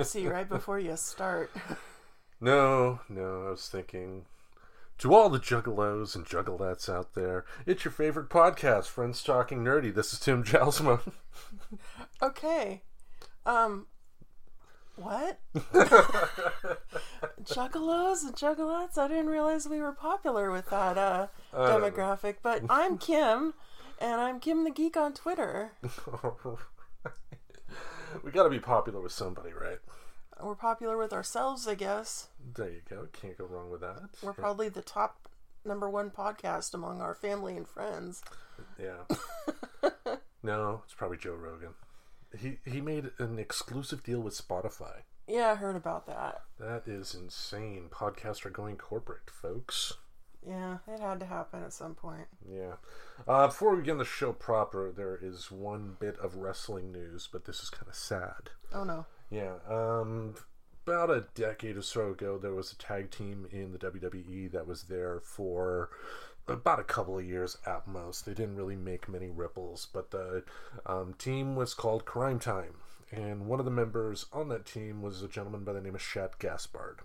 Pepsi right before you start. No, no, I was thinking. To all the juggalos and juggalettes out there, it's your favorite podcast, Friends Talking Nerdy. This is Tim Jalsma. Okay. Um. What? Juggalos and juggalettes? I didn't realize we were popular with that uh, demographic. But I'm Kim, and I'm Kim the Geek on Twitter. We gotta be popular with somebody, right? We're popular with ourselves, I guess. There you go. Can't go wrong with that. We're probably the top number one podcast among our family and friends. Yeah. no, it's probably Joe Rogan. He he made an exclusive deal with Spotify. Yeah, I heard about that. That is insane. Podcasts are going corporate, folks. Yeah, it had to happen at some point. Yeah. Uh, before we begin the show proper, there is one bit of wrestling news, but this is kind of sad. Oh no. Yeah. Um, about a decade or so ago, there was a tag team in the WWE that was there for about a couple of years at most. They didn't really make many ripples, but the um, team was called Cryme Time. And one of the members on that team was a gentleman by the name of Shad Gaspard.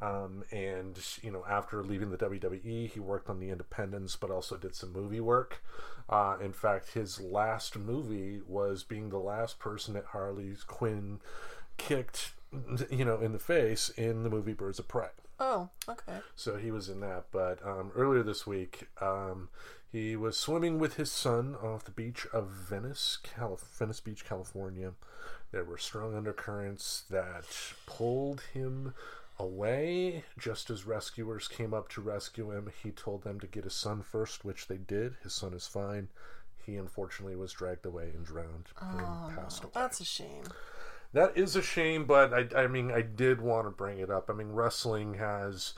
Um, and you know, after leaving the WWE, he worked on the Independents, but also did some movie work. Uh, in fact, his last movie was being the last person that Harley Quinn kicked, you know, in the face in the movie Birds of Prey. Oh, okay. So he was in that. But um, earlier this week, um, he was swimming with his son off the beach of Venice, Calif- Venice Beach, California. There were strong undercurrents that pulled him away. Just as rescuers came up to rescue him, he told them to get his son first, which they did. His son is fine. He unfortunately was dragged away and drowned and passed away. That's a shame. That is a shame, but I, I mean, I did want to bring it up. I mean, wrestling has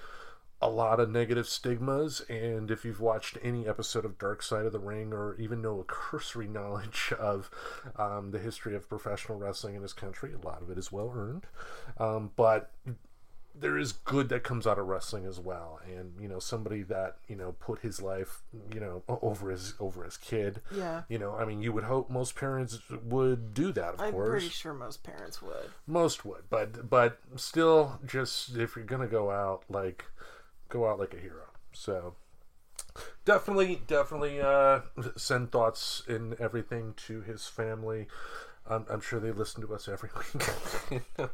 a lot of negative stigmas, and if you've watched any episode of Dark Side of the Ring or even know a cursory knowledge of um, the history of professional wrestling in this country, a lot of it is well earned. Um, but there is good that comes out of wrestling as well. And you know somebody that you know put his life you know over his over his kid. Yeah. you know i mean you would hope most parents would do that of I'm course. pretty sure most parents would. most would but but still just if you're gonna go out like go out like a hero. So definitely definitely uh send thoughts and everything to his family. I'm, I'm sure they listen to us every week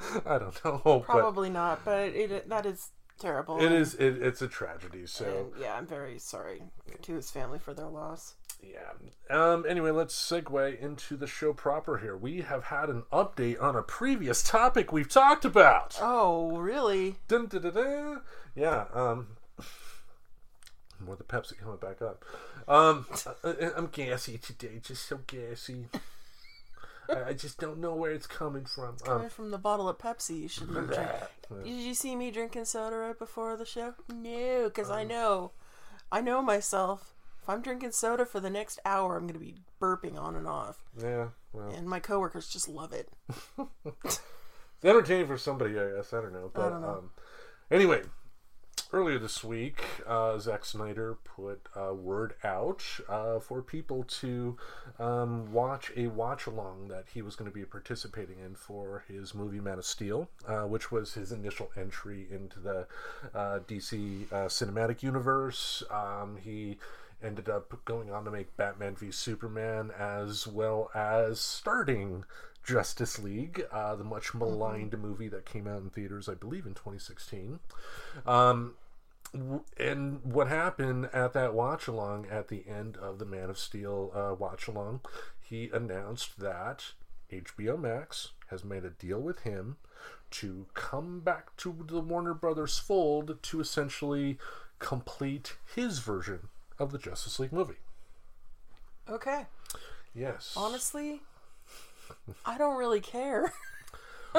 i don't know but Probably not, but it that is terrible. it is it, it's a tragedy so yeah, I'm very sorry to his family for their loss. Yeah. Um. Anyway, let's segue into the show proper here. We have had an update on a previous topic we've talked about. Oh, really? Dun, dun, dun, dun. Yeah. Um. More the Pepsi coming back up. Um. I, I'm gassy today. Just so gassy. I, I just don't know where it's coming from. Um, Coming from the bottle of Pepsi, you should have drank. Did you see me drinking soda right before the show? No, because Um. I know, I know myself. If I'm drinking soda for the next hour, I'm going to be burping on and off, yeah. Well, and my coworkers just love it. it's entertaining for somebody, I guess. I don't know. But don't know. um, anyway, earlier this week, uh, Zack Snyder put a word out uh, for people to um, watch a watch along that he was going to be participating in for his movie Man of Steel, uh, which was his initial entry into the uh, DC uh, cinematic universe. Um, he ended up going on to make Batman v Superman as well as starting Justice League, uh, the much maligned movie that came out in theaters, I believe, in 2016. Um, w- and what happened at that watch along at the end of the Man of Steel uh, watch along, he announced that HBO Max has made a deal with him to come back to the Warner Brothers fold to essentially complete his version of the Justice League movie. Okay. Yes. Honestly, I don't really care.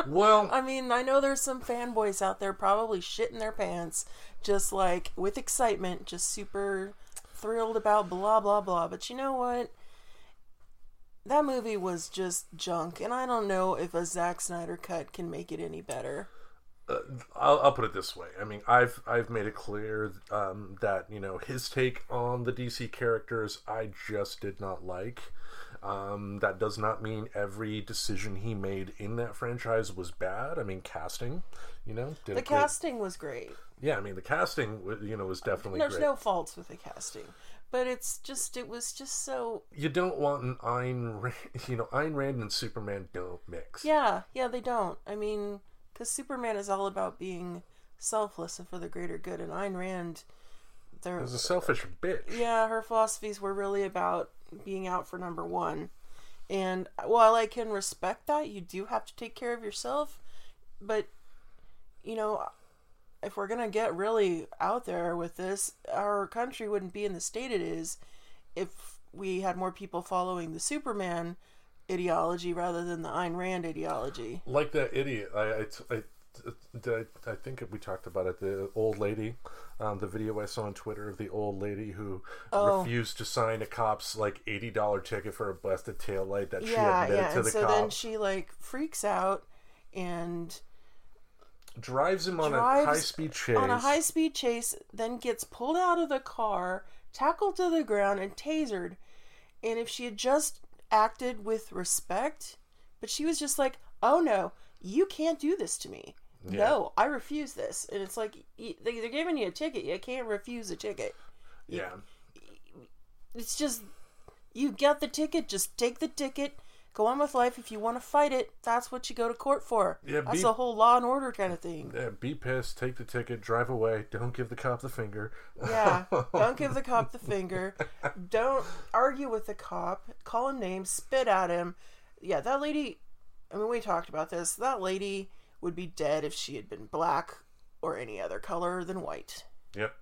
Well, I mean, I know there's some fanboys out there probably shitting their pants, just like with excitement, just super thrilled about blah blah blah. But you know what? That movie was just junk, and I don't know if a Zack Snyder cut can make it any better. I'll, I'll put it this way. I mean, I've I've made it clear um, that you know his take on the DC characters I just did not like. Um, that does not mean every decision he made in that franchise was bad. I mean, casting, you know, The casting was great. yeah, I mean, the casting, you know, was definitely There's great. no faults with the casting, but it's just it was just so You don't want an Ayn, Rand, you know, Ayn Rand and Superman don't mix. yeah yeah they don't. I mean, because Superman is all about being selfless and for the greater good, and Ayn Rand, there He's a selfish bitch. yeah her philosophies were really about being out for number one, and while I can respect that, you do have to take care of yourself, but you know. If we're gonna get really out there with this, our country wouldn't be in the state it is if we had more people following the Superman ideology rather than the Ayn Rand ideology. Like that idiot. I, I, I, did I, I think we talked about it. The old lady, um, the video I saw on Twitter of the old lady who Oh. refused to sign a cop's like eighty dollar ticket for a busted tail light that she admitted yeah. to And the so cop. then she like freaks out and drives him on a high speed chase. on a high speed chase, then gets pulled out of the car, tackled to the ground, and tasered. And if she had just acted with respect, but she was just like, "Oh no, you can't do this to me. No, I refuse this." And it's like they- they're giving you a ticket. You can't refuse a ticket. yeah. It's just you get the ticket. Just take the ticket. Go on with life. If you want to fight it, that's what you go to court for. Yeah, that's be- a whole law and order kind of thing. Yeah, be pissed, take the ticket, drive away. Don't give the cop the finger. Yeah. Don't give the cop the finger. Don't argue with the cop. Call him names. Spit at him. Yeah, that lady. I mean, we talked about this. That lady would be dead if she had been black or any other color than white. Yep.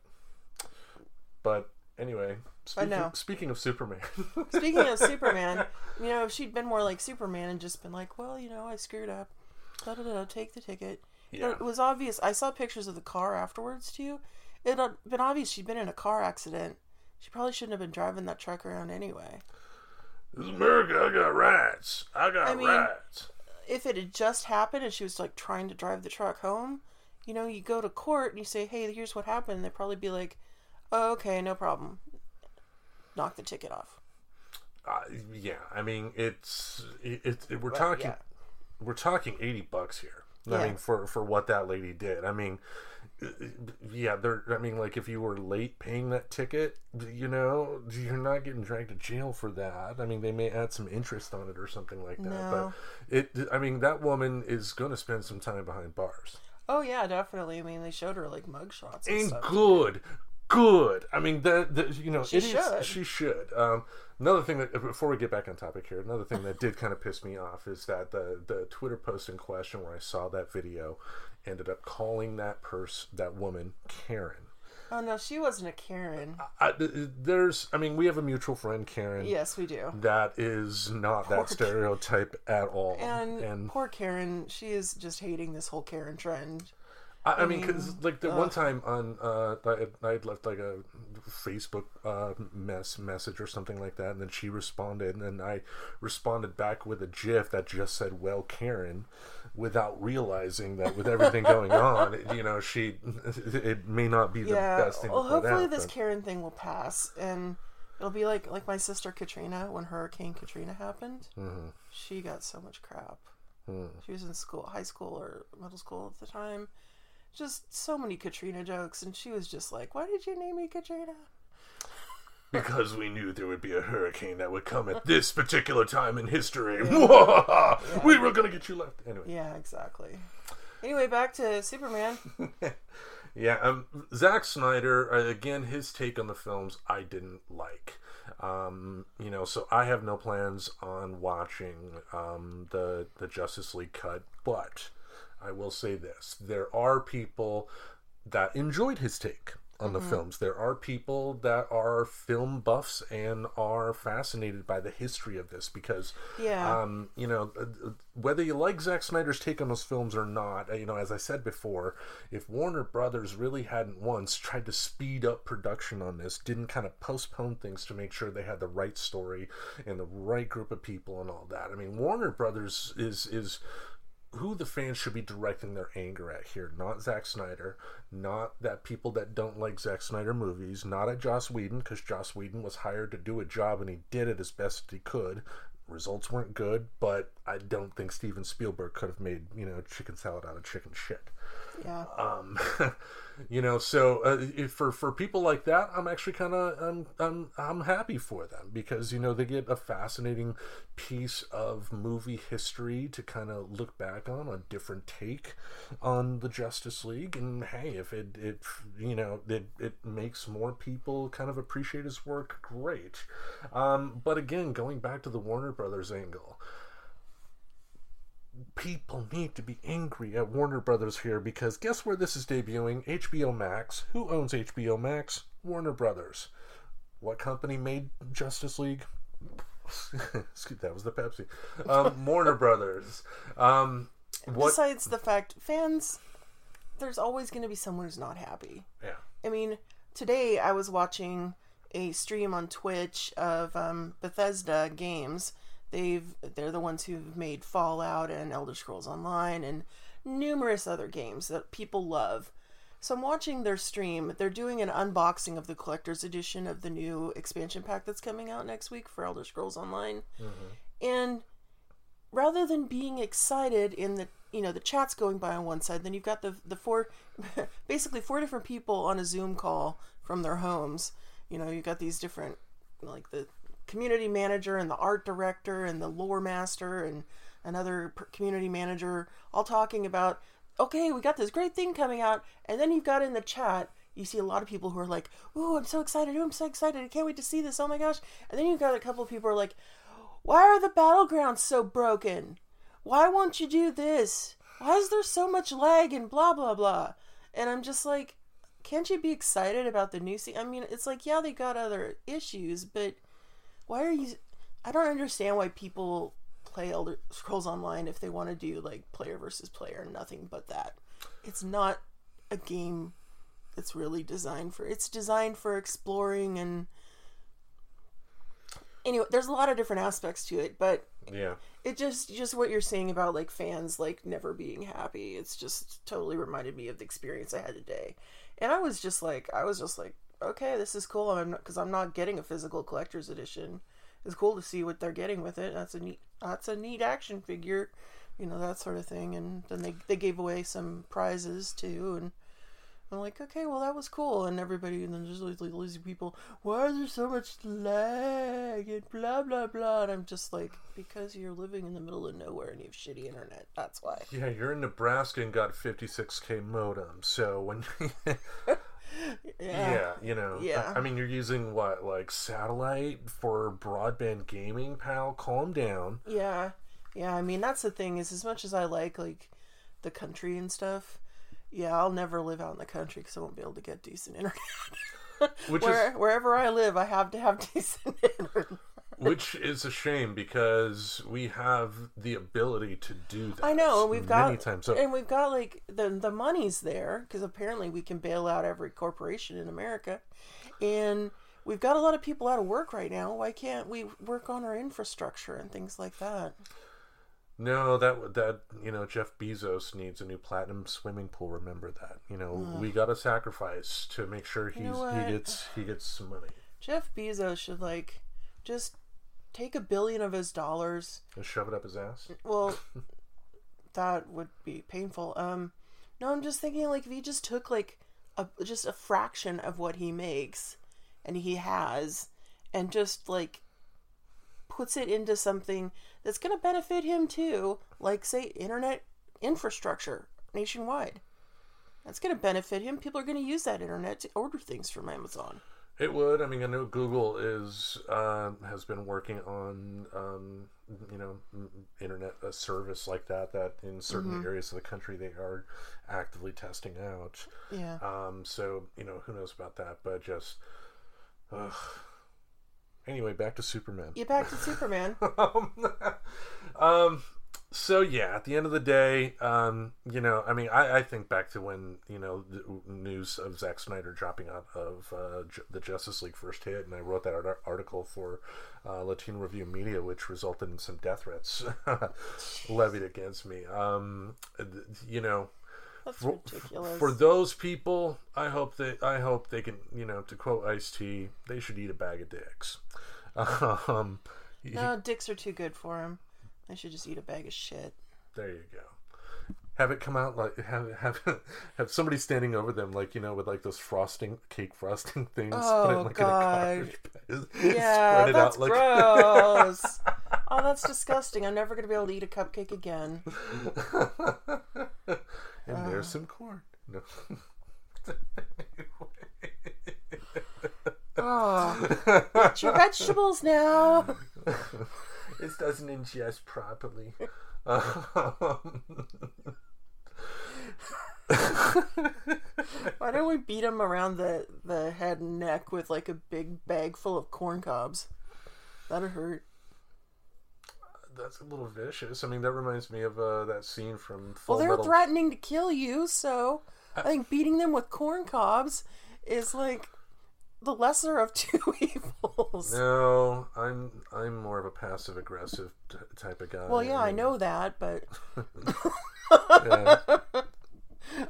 But anyway, speaking, know. speaking of Superman, Speaking of Superman, you know, if she'd been more like Superman and just been like, well, you know, I screwed up. Da da da. Take the ticket. Yeah. It was obvious. I saw pictures of the car afterwards too. It had been obvious she'd been in a car accident. She probably shouldn't have been driving that truck around anyway. this is America. I got rights. I got I mean- rights. If it had just happened and she was like trying to drive the truck home, you know, you go to court and you say, "Hey, here's what happened." They'd probably be like, "Oh, okay, no problem." Knock the ticket off. Uh, yeah, I mean it's it, it, we're talking yeah. we're talking eighty bucks here. I mean for for what that lady did. I mean, yeah, they're. I mean, like if you were late paying that ticket, you know, you're not getting dragged to jail for that. I mean, they may add some interest on it or something like that. No. But it, I mean, that woman is going to spend some time behind bars. Oh yeah, definitely. I mean, they showed her like mugshots and and stuff. good good i mean that, that you know She it is- should. she should um another thing that before we get back on topic here another thing that did kind of piss me off is that the the twitter post in question where i saw that video ended up calling that person that woman karen Oh no, she wasn't a Karen. I, there's i mean we have a mutual friend karen Yes, we do. that is not that stereotype at all And, poor Karen, she is just hating this whole Karen trend. I, I mean, because like the one time on, uh, I, had left like a Facebook uh, mess message or something like that, and then she responded, and then I responded back with a GIF that just said "Well, Karen," without realizing that with everything going on, it, you know, she it may not be the Yeah. best thing. Well, hopefully out, this but- Karen thing will pass, and it'll be like like my sister Katrina when Hurricane Katrina happened. Mm-hmm. She got so much crap. Hmm. She was in school, high school or middle school at the time. Just so many Katrina jokes, and she was just like, "Why did you name me Katrina?" because we knew there would be a hurricane that would come at this particular time in history. We were gonna get you left anyway. Yeah, exactly. Anyway, back to Superman. Yeah, um, Zack Snyder uh, again. His take on the films I didn't like. Um, you know, so I have no plans on watching um, the the Justice League cut, but I will say this: there are people that enjoyed his take on the films. There are people that are film buffs and are fascinated by the history of this because, Yeah. um, you know, uh, uh, whether you like Zack Snyder's take on those films or not, uh, you know, as I said before, if Warner Brothers really hadn't once tried to speed up production on this, didn't kind of postpone things to make sure they had the right story and the right group of people and all that. I mean, Warner Brothers is is who the fans should be directing their anger at here. Not Zack Snyder, not that people that don't like Zack Snyder movies, not at Joss Whedon, because Joss Whedon was hired to do a job and he did it as best he could. Results weren't good, but I don't think Steven Spielberg could have made, you know, chicken salad out of chicken shit. Yeah. Um, you know, so uh, for for people like that, I'm actually kind of I'm, I'm I'm happy for them because you know they get a fascinating piece of movie history to kind of look back on a different take on the Justice League, and hey, if it it you know it it makes more people kind of appreciate his work, great. Um, but again, going back to the Warner Brothers angle people need to be angry at Warner Brothers here because guess where this is debuting? HBO Max. Who owns HBO Max? Warner Brothers. What company made Justice League? Excuse that was the Pepsi. Um, Warner Brothers. Um, what? Besides the fact, fans, there's always going to be someone who's not happy. Yeah. I mean, today I was watching a stream on Twitch of um, Bethesda games They've they're the ones who've made Fallout and Elder Scrolls Online and numerous other games that people love. So I'm watching their stream. They're doing an unboxing of the collector's edition of the new expansion pack that's coming out next week for Elder Scrolls Online. Mm-hmm. And rather than being excited in the you know the chat's going by on one side, then you've got the the four basically four different people on a Zoom call from their homes. You know, you've got these different like the community manager and the art director and the lore master and another community manager all talking about okay we got this great thing coming out. And then you've got in the chat you see a lot of people who are like oh i'm so excited. Oh i'm so excited. I can't wait to see this. Oh my gosh. And then you've got a couple of people are like why are the battlegrounds so broken? Why won't you do this? Why is there so much lag and blah blah blah? And i'm just like can't you be excited about the new scene i mean it's like yeah they got other issues but why are you? I don't understand why people play Elder Scrolls Online if they want to do like player versus player, nothing but that. It's not a game that's really designed for. It's designed for exploring and anyway. There's a lot of different aspects to it, but yeah, it just just what you're saying about like fans like never being happy. It's just totally reminded me of the experience I had today, and I was just like, I was just like, okay, this is cool. I'm because I'm not getting a physical collector's edition. It's cool to see what they're getting with it. That's a neat. That's a neat action figure, you know that sort of thing. And then they they gave away some prizes too, and I'm like, okay, well that was cool. And everybody, and then there's like lazy people. Why is there so much lag and blah blah blah? And I'm just like, because you're living in the middle of nowhere and you have shitty internet. That's why. Yeah, you're in Nebraska and got 56k modem. So when yeah. yeah, you know. Yeah. I, I, mean, you're using what, like satellite for broadband gaming, pal? Calm down. Yeah, yeah. I mean, that's the thing is, as much as I like like the country and stuff, yeah, I'll never live out in the country because I won't be able to get decent internet. Which Where, is, wherever I live, I have to have decent internet. Which is a shame because we have the ability to do that. I know, and we've got many times. So, and we've got like the the money's there because apparently we can bail out every corporation in America, and we've got a lot of people out of work right now. Why can't we work on our infrastructure and things like that? No, that that you know Jeff Bezos needs a new platinum swimming pool. Remember that. You know we got to sacrifice to make sure he's you know he gets he gets some money. Jeff Bezos should like just take a billion of his dollars and shove it up his ass. Well, that would be painful. Um, no, I'm just thinking like if he just took like a just a fraction of what he makes and he has, and just like puts it into something that's going to benefit him too, like say internet infrastructure nationwide. That's going to benefit him. People are going to use that internet to order things from Amazon. It would. I mean, I know Google is uh, has been working on um, you know internet a service like that that in certain mm-hmm. areas of the country they are actively testing out. Yeah. Um. So you know who knows about that, but just. Ugh. Anyway, back to Superman. Yeah, back to Superman. um, um, so yeah, at the end of the day, um, you know, I mean, I, I think back to when you know the news of Zack Snyder dropping out of uh, J- the Justice League first hit, and I wrote that art- article for uh, Latino Review Media, which resulted in some death threats levied against me. Um, th- you know, That's for, ridiculous. for those people, I hope they, I hope they can, you know, to quote Ice T, they should eat a bag of dicks. Um, no, dicks are too good for him. They should just eat a bag of shit. There you go. Have it come out like have have have somebody standing over them like you know with like those frosting cake frosting things. Oh, like God. in a garbage bag. Yeah, Spread it that's out like gross. oh, that's disgusting. I'm never gonna be able to eat a cupcake again. and there's some corn. No. Oh, eat your vegetables now. It doesn't ingest properly. Um, Why don't we beat him around the, the head and neck with like a big bag full of corn cobs? That'd hurt. that's a little vicious. I mean, that reminds me of uh, that scene from Full Well, they're Metal. threatening to kill you, so I think beating them with corn cobs is like the lesser of two evils. No, I'm I'm more of a passive aggressive t- type of guy. Well, yeah, I know that, but yeah.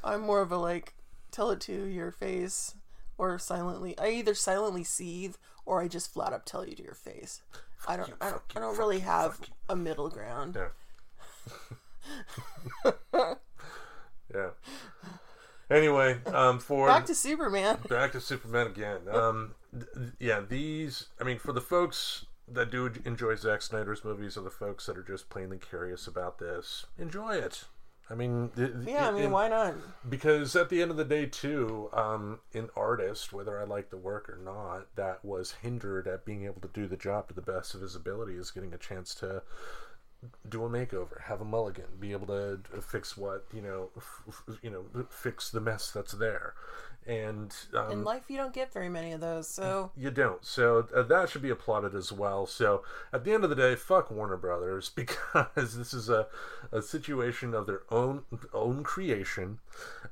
I'm more of a like tell it to your face or silently. I either silently seethe or I just flat up tell you to your face. I don't. you, I don't, fuck I don't really you, have a middle ground. Yeah. yeah. Anyway, um, for Back to Superman. back to Superman again. Um, th- yeah, these. I mean, for the folks that do enjoy Zack Snyder's movies, or the folks that are just plainly curious about this, enjoy it. I mean, th- th- Yeah, I mean, in- why not? because at the end of the day too um, an artist whether i like the work or not that was hindered at being able to do the job to the best of his ability is getting a chance to do a makeover have a mulligan be able to uh, fix what you know f- you know fix the mess that's there and um, In life, you don't get very many of those, so you don't. So uh, that should be applauded as well. So at the end of the day, fuck Warner Brothers because this is a, a situation of their own own creation,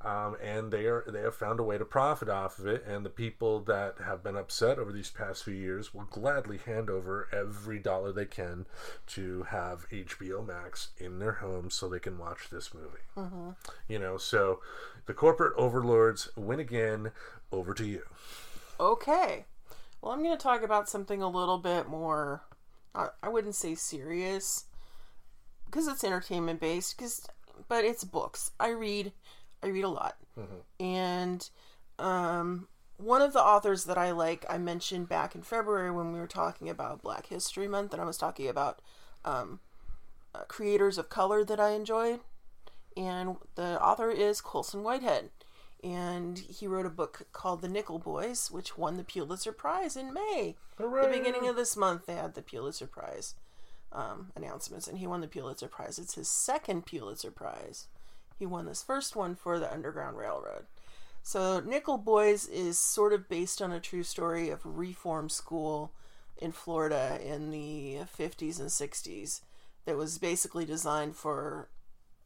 um, and they are they have found a way to profit off of it. And the people that have been upset over these past few years will gladly hand over every dollar they can to have HBO Max in their homes so they can watch this movie. You know, so the corporate overlords win again. Over to you. okay. Well, I'm going to talk about something a little bit more. I, wouldn't say serious because it's entertainment based. Because, but it's books. I read. I read a lot, and um, one of the authors that I like, I mentioned back in February when we were talking about Black History Month, and I was talking about um, uh, creators of color that I enjoyed. And the author is Colson Whitehead. And he wrote a book called The Nickel Boys, which won the Pulitzer Prize in May. The beginning of this month, they had the Pulitzer Prize um, announcements, and he won the Pulitzer Prize. It's his second Pulitzer Prize. He won this first one for the Underground Railroad. So, Nickel Boys is sort of based on a true story of reform school in Florida in the 50s and 60s that was basically designed for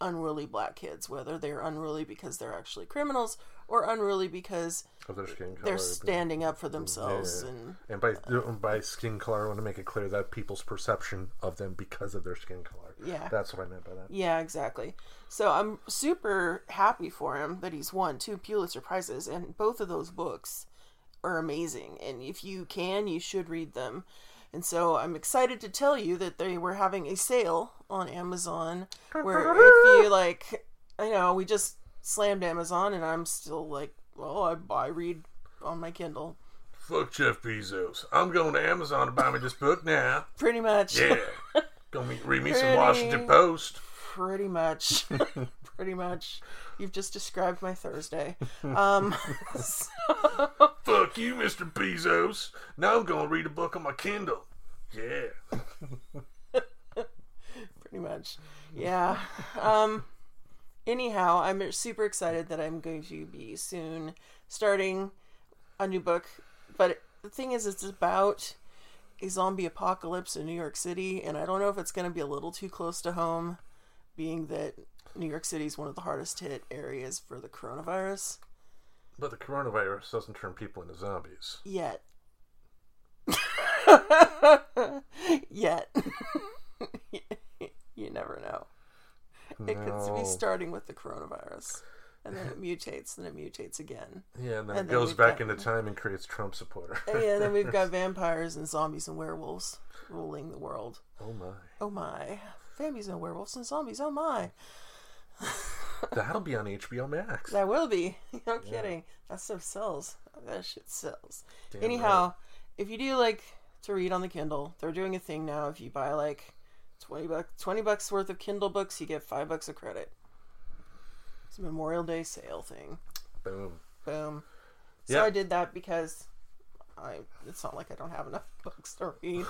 unruly black kids, whether they're unruly because they're actually criminals or unruly because of their skin color. they're standing up for themselves Yeah. and and by uh, by skin color, I want to make it clear that people's perception of them because of their skin color. Yeah. that's what I meant by that. Yeah, exactly. So I'm super happy for him that he's won two Pulitzer Prizes, and both of those books are amazing. And if you can, you should read them. And so I'm excited to tell you that they were having a sale on Amazon where if you like, I know we just slammed Amazon, and I'm still like, well, I, I read on my Kindle Fuck Jeff Bezos. I'm going to Amazon to buy me this book now. pretty much. Yeah, gonna read me some Washington Post. Pretty much. pretty much. You've just described my Thursday. Um, Fuck you, Mr. Bezos. Now I'm gonna read a book on my Kindle. Yeah. pretty much. Yeah. Um anyhow, I'm super excited that I'm going to be soon starting a new book, but the thing is it's about a zombie apocalypse in New York City and I don't know if it's going to be a little too close to home being that New York City is one of the hardest hit areas for the coronavirus. But the coronavirus doesn't turn people into zombies. Yet. Yet. you never know. It could No. be starting with the coronavirus. And then it mutates, then it mutates again. Yeah, and then And it then goes back got- into time and creates Trump supporter. And yeah, then we've got vampires and zombies and werewolves ruling the world. oh my. Oh my. Vampires and werewolves and zombies, oh my. That'll be on HBO Max. That will be. No kidding. That stuff sells. That shit sells. Damn Anyhow, if you do like to read on the Kindle, they're doing a thing now. If you buy like twenty bucks, twenty bucks worth of Kindle books, you get five bucks of credit. It's a Memorial Day sale thing. Boom. Boom. So Yeah. I did that because I. It's not like I don't have enough books to read.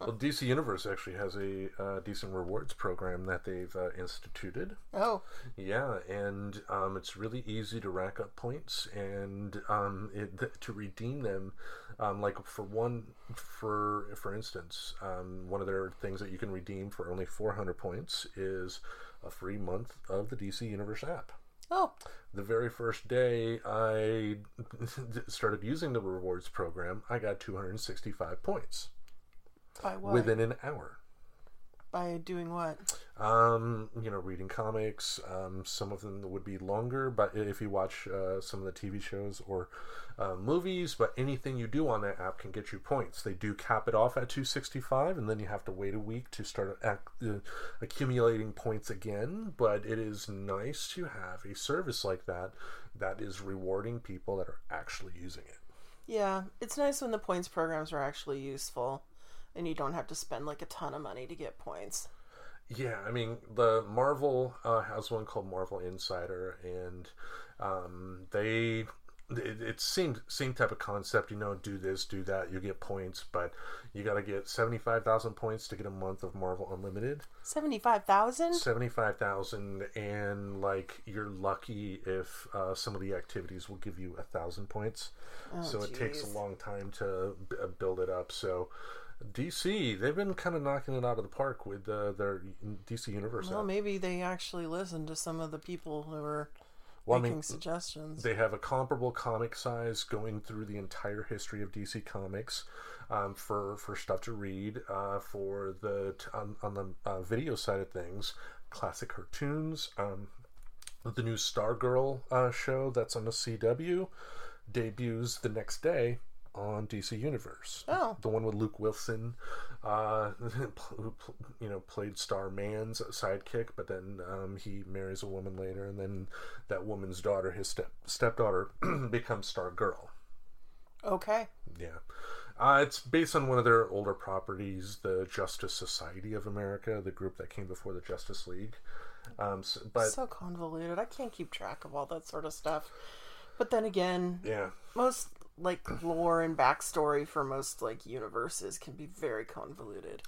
Well, DC Universe actually has a uh, decent rewards program that they've uh, instituted. Oh, Yeah, and um, it's really easy to rack up points and um, it, th- to redeem them. Um, like for one, for for instance, um, one of their things that you can redeem for only 400 points is a free month of the DC Universe app. oh, The very first day I started using the rewards program, I got 265 points by what? within an hour. by doing what? Um, you know, reading comics. Um, some of them would be longer, but if you watch uh, some of the TV shows or uh, movies, but anything you do on that app can get you points. They do cap it off at 265, and then you have to wait a week to start ac- uh, accumulating points again. But it is nice to have a service like that that is rewarding people that are actually using it. Yeah, it's nice when the points programs are actually useful, and you don't have to spend like a ton of money to get points. Yeah, I mean, the Marvel uh, has one called Marvel Insider, and um, they it, it's same same type of concept. You know, do this, do that, you get points, but you got to get seventy five thousand points to get a month of Marvel Unlimited. Seventy-five thousand. Seventy five thousand, and like you're lucky if uh, some of the activities will give you a thousand points. so it takes a long time to b- build it up. So. DC, they've been kind of knocking it out of the park with uh, their DC Universe Well, app. maybe they actually listen to some of the people who are Well, I making mean, suggestions. They have a comparable comic size going through the entire history of DC Comics um, for for stuff to read. Uh, for the t- on, on the uh, video side of things, classic cartoons. Um, the new Stargirl uh, show that's on the CW debuts the next day on DC Universe. Oh. the one with Luke Wilson, uh, who you know played Starman's sidekick, but then um, he marries a woman later, and then that woman's daughter, his step stepdaughter, becomes Stargirl. okay. Yeah. Uh, it's based on one of their older properties, the Justice Society of America, the group that came before the Justice League. Um, s but so convoluted. I can't keep track of all that sort of stuff. But then again, yeah, most like lore and backstory for most like universes can be very convoluted.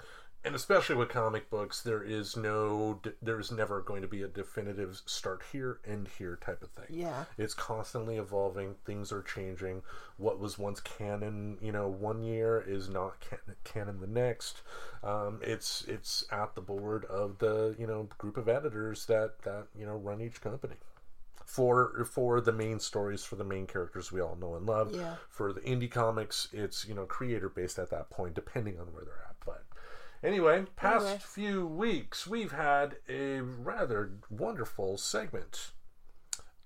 and especially with comic books, there is no, there is never going to be a definitive start here, end here type of thing. Yeah. It's constantly evolving. Things are changing. What was once canon, you know, one year is not can- canon the next. Um, it's it's at the board of the you know group of editors that that you know run each company. For for the main stories for the main characters we all know and love. Yeah. For the indie comics, it's you know creator based at that point, depending on where they're at. But anyway, past Anyway. few weeks we've had a rather wonderful segment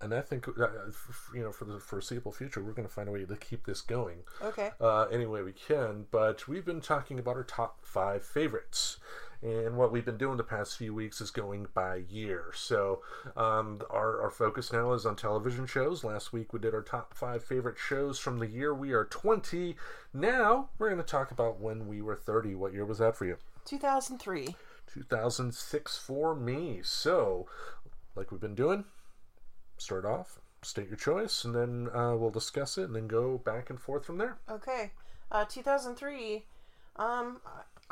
and I think uh, f- you know for the foreseeable future, we're going to find a way to keep this going Okay. uh, any way we can. But we've been talking about our top five favorites, and what we've been doing the past few weeks is going by year. So um, our our focus now is on television shows. Last week we did our top five favorite shows from the year we are twenty. Now we're going to talk about when we were thirty. What year was that for you? 2003. 2006 for me. So, like we've been doing, start off, state your choice, and then uh, we'll discuss it and then go back and forth from there. Okay. Uh, 2003. Um,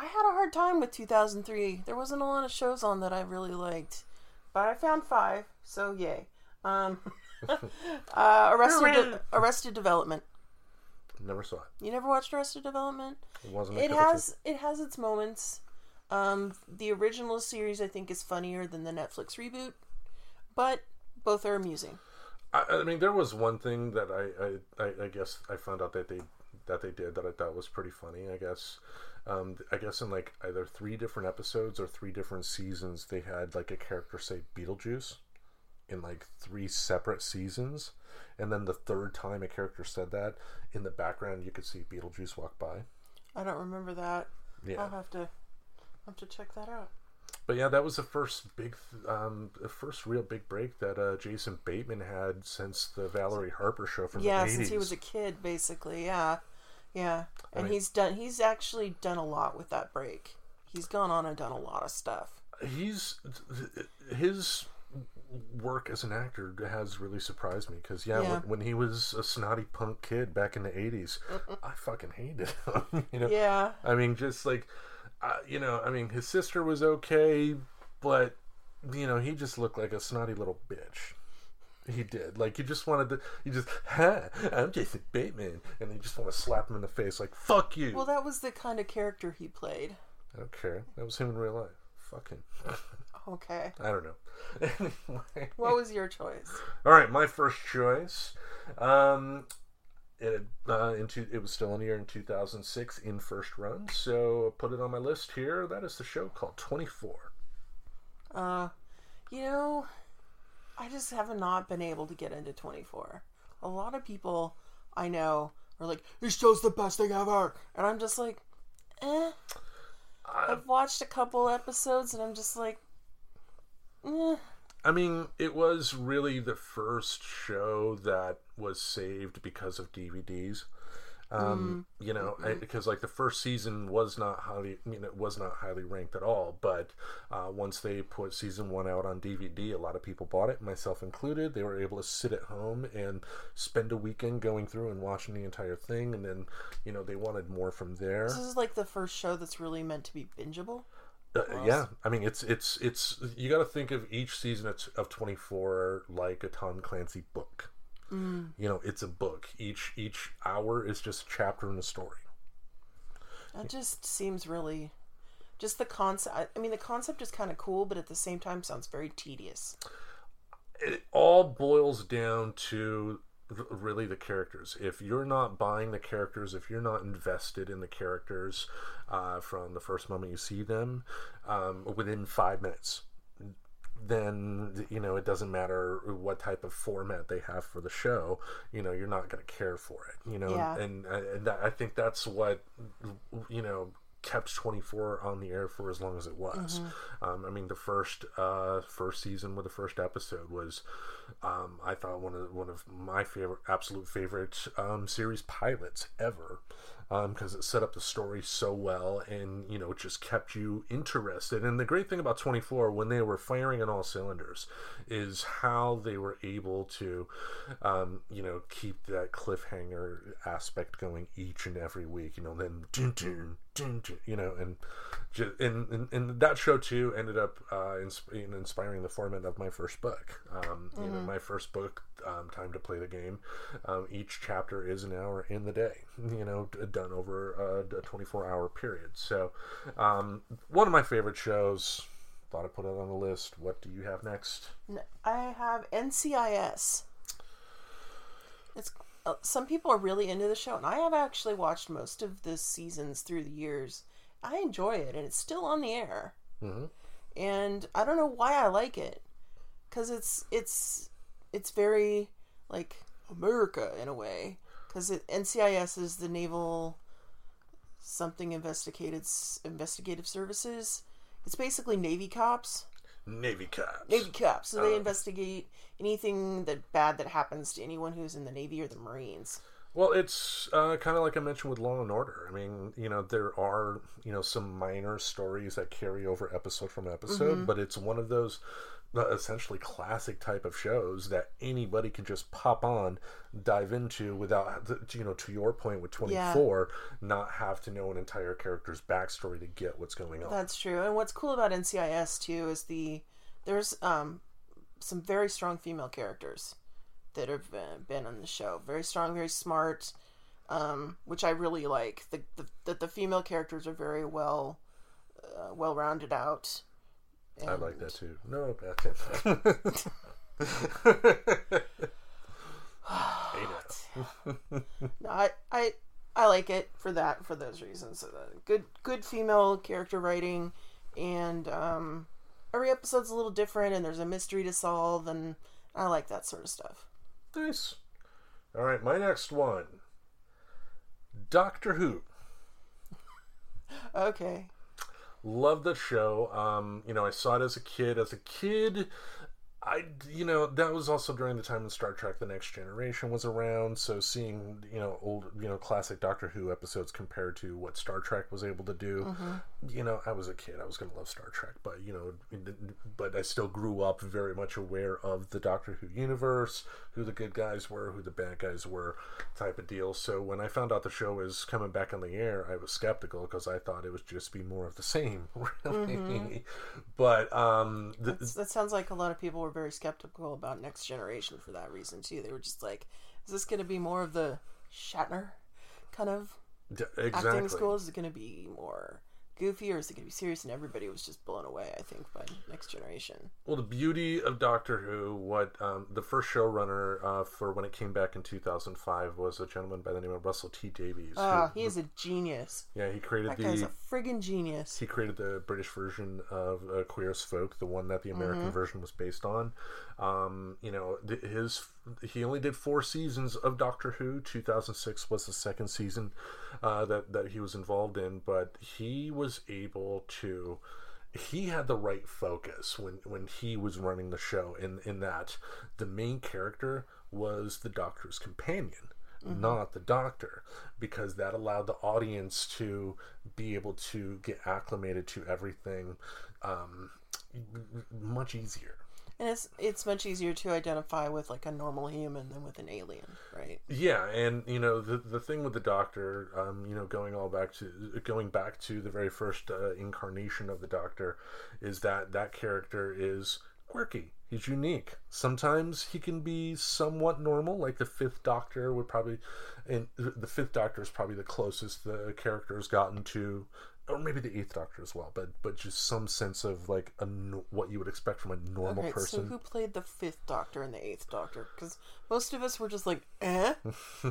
I- I had a hard time with 2003. There wasn't a lot of shows on that I really liked, but I found five, so yay. Um, uh, Arrested, De- Arrested Development. Never saw it. You never watched Arrested Development? It wasn't. A It cup of has it has its moments. Um, the original series I think is funnier than the Netflix reboot, but both are amusing. I, I mean, there was one thing that I, I, I, I guess I found out that they that they did that I thought was pretty funny. I guess, um, I guess in like either three different episodes or three different seasons, they had like a character say Beetlejuice in like three separate seasons, and then the third time a character said that, in the background you could see Beetlejuice walk by. I don't remember that. Yeah. I'll have to i have to check that out. But yeah, that was the first big, um, the first real big break that uh, Jason Bateman had since the Valerie Harper show from Yeah, the 80s. since he was a kid, basically. Yeah, yeah, and mean- he's done. He's actually done a lot with that break. He's gone on and done a lot of stuff. he's his work as an actor has really surprised me because yeah, Yeah. When, when he was a snotty punk kid back in the 80s i fucking hated him you know Yeah, i mean just like uh, you know i mean his sister was okay but you know he just looked like a snotty little bitch he did like you just wanted to you just ha i'm jason bateman and you just want to slap him in the face like fuck you well, that was the kind of character he played. i don't care that was him in real life fucking Okay, i don't know anyway what was your choice? All right, my first choice. Um, it uh, into it was still in the year in 2006 in first run, so I put it on my list here. That is the show called 24. Uh, you know, I just have not been able to get into 24. A lot of people I know are like, this show's the best thing ever. And I'm just like, eh. I've watched a couple episodes and I'm just like, eh. I mean, it was really the first show that was saved because of DVDs. Um, You know, I, because like the first season was not highly, you know, was not highly ranked at all. But uh, once they put season one out on DVD, a lot of people bought it, myself included. They were able to sit at home and spend a weekend going through and watching the entire thing, and then, you know, they wanted more from there. This is like the first show that's really meant to be bingeable. Uh, yeah, I mean it's it's it's you got to think of each season of, of 24 like a Tom Clancy book. Mm. You know, it's a book. Each each hour is just a chapter in a story. That just seems really. Just the concept. I mean, the concept is kind of cool, but at the same time sounds very tedious. It all boils down to really the characters. If you're not buying the characters, if you're not invested in the characters uh, from the first moment you see them, um, within five minutes, then you know it doesn't matter what type of format they have for the show. You know, you're not going to care for it. You know, Yeah. and and that, I think that's what you know kept 24 on the air for as long as it was. Um, I mean, the first uh, first season with the first episode was, um, I thought one of one of my favorite, absolute favorite um, series pilots ever, because it set up the story so well and you know just kept you interested. And the great thing about 24 when they were firing on all cylinders is how they were able to, um, you know, keep that cliffhanger aspect going each and every week. You know, then dun, dun, dun, you know, and, and and and that show too ended up uh, insp- in inspiring the format of my first book. Um, You know, my first book, um, Time to Play the Game. Um, each chapter is an hour in the day. You know, done over a 24 hour period. So, um, one of my favorite shows. Thought I'd put it on the list. What do you have next? I have NCIS. It's uh, some people are really into the show, and I have actually watched most of the seasons through the years. I enjoy it, and it's still on the air. Mm-hmm. And I don't know why I like it, because it's it's it's very like America in a way. Because NCIS is the Naval something investigated investigative services. It's basically Navy cops. Navy Cops. Navy cops. So they Oh. investigate anything that bad that happens to anyone who's in the Navy or the Marines. Well, it's uh, kind of like I mentioned with Law and Order. I mean, you know, there are you know some minor stories that carry over episode from episode, but it's one of those essentially classic type of shows that anybody can just pop on, dive into without you know, to your point with twenty four, not have to know an entire character's backstory to get what's going on. That's true. And what's cool about NCIS too is the there's um some very strong female characters that have been, been on the show. Very strong, very smart, um, which I really like. The, the that the female characters are very well uh, well rounded out. I like that too. No, that's it. No, I, I I like it for that for those reasons. So good good female character writing, and um, every episode's a little different, and there's a mystery to solve, and I like that sort of stuff. Nice. All right, my next one. Doctor Who. Okay. Love the show. Um, you know, I saw it as a kid. As a kid, I, you know, that was also during the time when Star Trek: The Next Generation was around. So seeing, you know, old, you know, classic Doctor Who episodes compared to what Star Trek was able to do, you know, I was a kid. I was gonna love Star Trek, but you know, but I still grew up very much aware of the Doctor Who universe, who the good guys were, who the bad guys were, type of deal. So when I found out the show was coming back on the air, I was skeptical because I thought it would just be more of the same, really. But um, the, that sounds like a lot of people were very skeptical about Next Generation for that reason too. They were just like, "Is this going to be more of the Shatner kind of d- acting school? Is it going to be more goofy, or is it going to be serious?" And everybody was just blown away. I think by Next Generation. Well, the beauty of Doctor Who, what um, the first showrunner uh, for when it came back in 2005 was a gentleman by the name of Russell T Davies. Ah, he is a genius. yeah, he created That guy's the a friggin' genius. he created the British version of uh, Queer as Folk, the one that the American Mm-hmm. version was based on. Um, you know, th- his he only did four seasons of Doctor Who. 2006 was the second season uh, that that he was involved in, but he was able to. He had the right focus when when he was running the show. In in that, the main character was the Doctor's companion not the doctor because that allowed the audience to be able to get acclimated to everything um, much easier And it's it's much easier to identify with like a normal human than with an alien, right? yeah and you know the the thing with the doctor um, you know going all back to going back to the very first uh, incarnation of the doctor is that that character is quirky he's unique sometimes he can be somewhat normal like the fifth doctor would probably and the fifth doctor is probably the closest the character has gotten to or maybe the eighth doctor as well but but just some sense of like a what you would expect from a normal Okay, so person who played the fifth Doctor and the eighth Doctor? Because most of us were just like, eh. so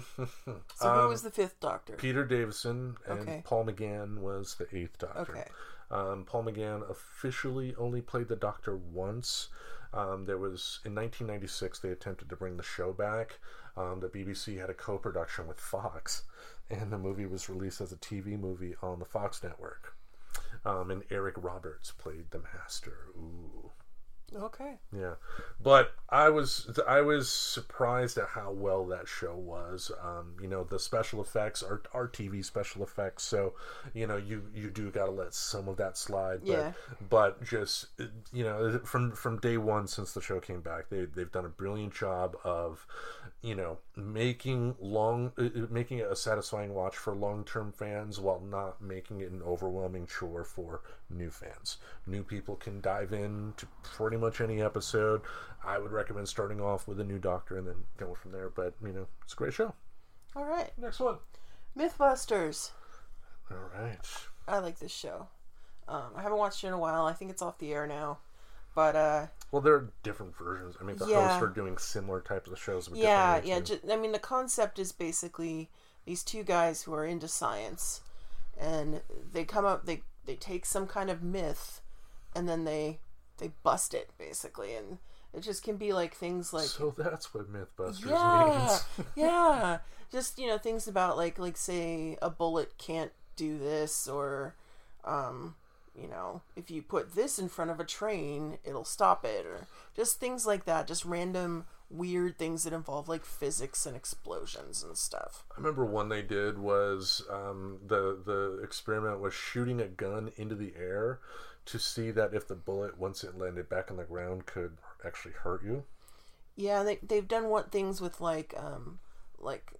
who was the fifth Doctor? Peter Davison and Okay. Paul McGann was the eighth Doctor. Okay. Um, Paul McGann officially only played the Doctor once. Um, there was in 1996 they attempted to bring the show back. Um, the BBC had a co-production with Fox, and the movie was released as a TV movie on the Fox network. Um, and Eric Roberts played the Master. Ooh. Okay. Yeah, but I was I was surprised at how well that show was. Um, you know, the special effects are are TV special effects, so you know you you do got to let some of that slide. But, Yeah. But just you know, from from day one since the show came back, they they've done a brilliant job of you know making long uh, uh, making it a satisfying watch for long term fans while not making it an overwhelming chore for new fans. New people can dive in to pretty much any episode. I would recommend starting off with a new Doctor and then going from there. But you know, it's a great show. All right. Next one. Mythbusters. All right. I like this show. Um, I haven't watched it in a while. I think it's off the air now. But uh, Well, there are different versions. I mean, the Yeah. hosts are doing similar types of shows. With yeah, yeah. Ju- I mean, the concept is basically these two guys who are into science, and they come up. They they take some kind of myth, and then they they bust it basically, and it just can be like things like so that's what MythBusters yeah, means. yeah. Just you know things about like like say a bullet can't do this or um you know if you put this in front of a train it'll stop it or just things like that just random weird things that involve like physics and explosions and stuff. I remember one they did was um, the the experiment was shooting a gun into the air to see that if the bullet once it landed back on the ground could actually hurt you. yeah they, they've done what things with like um like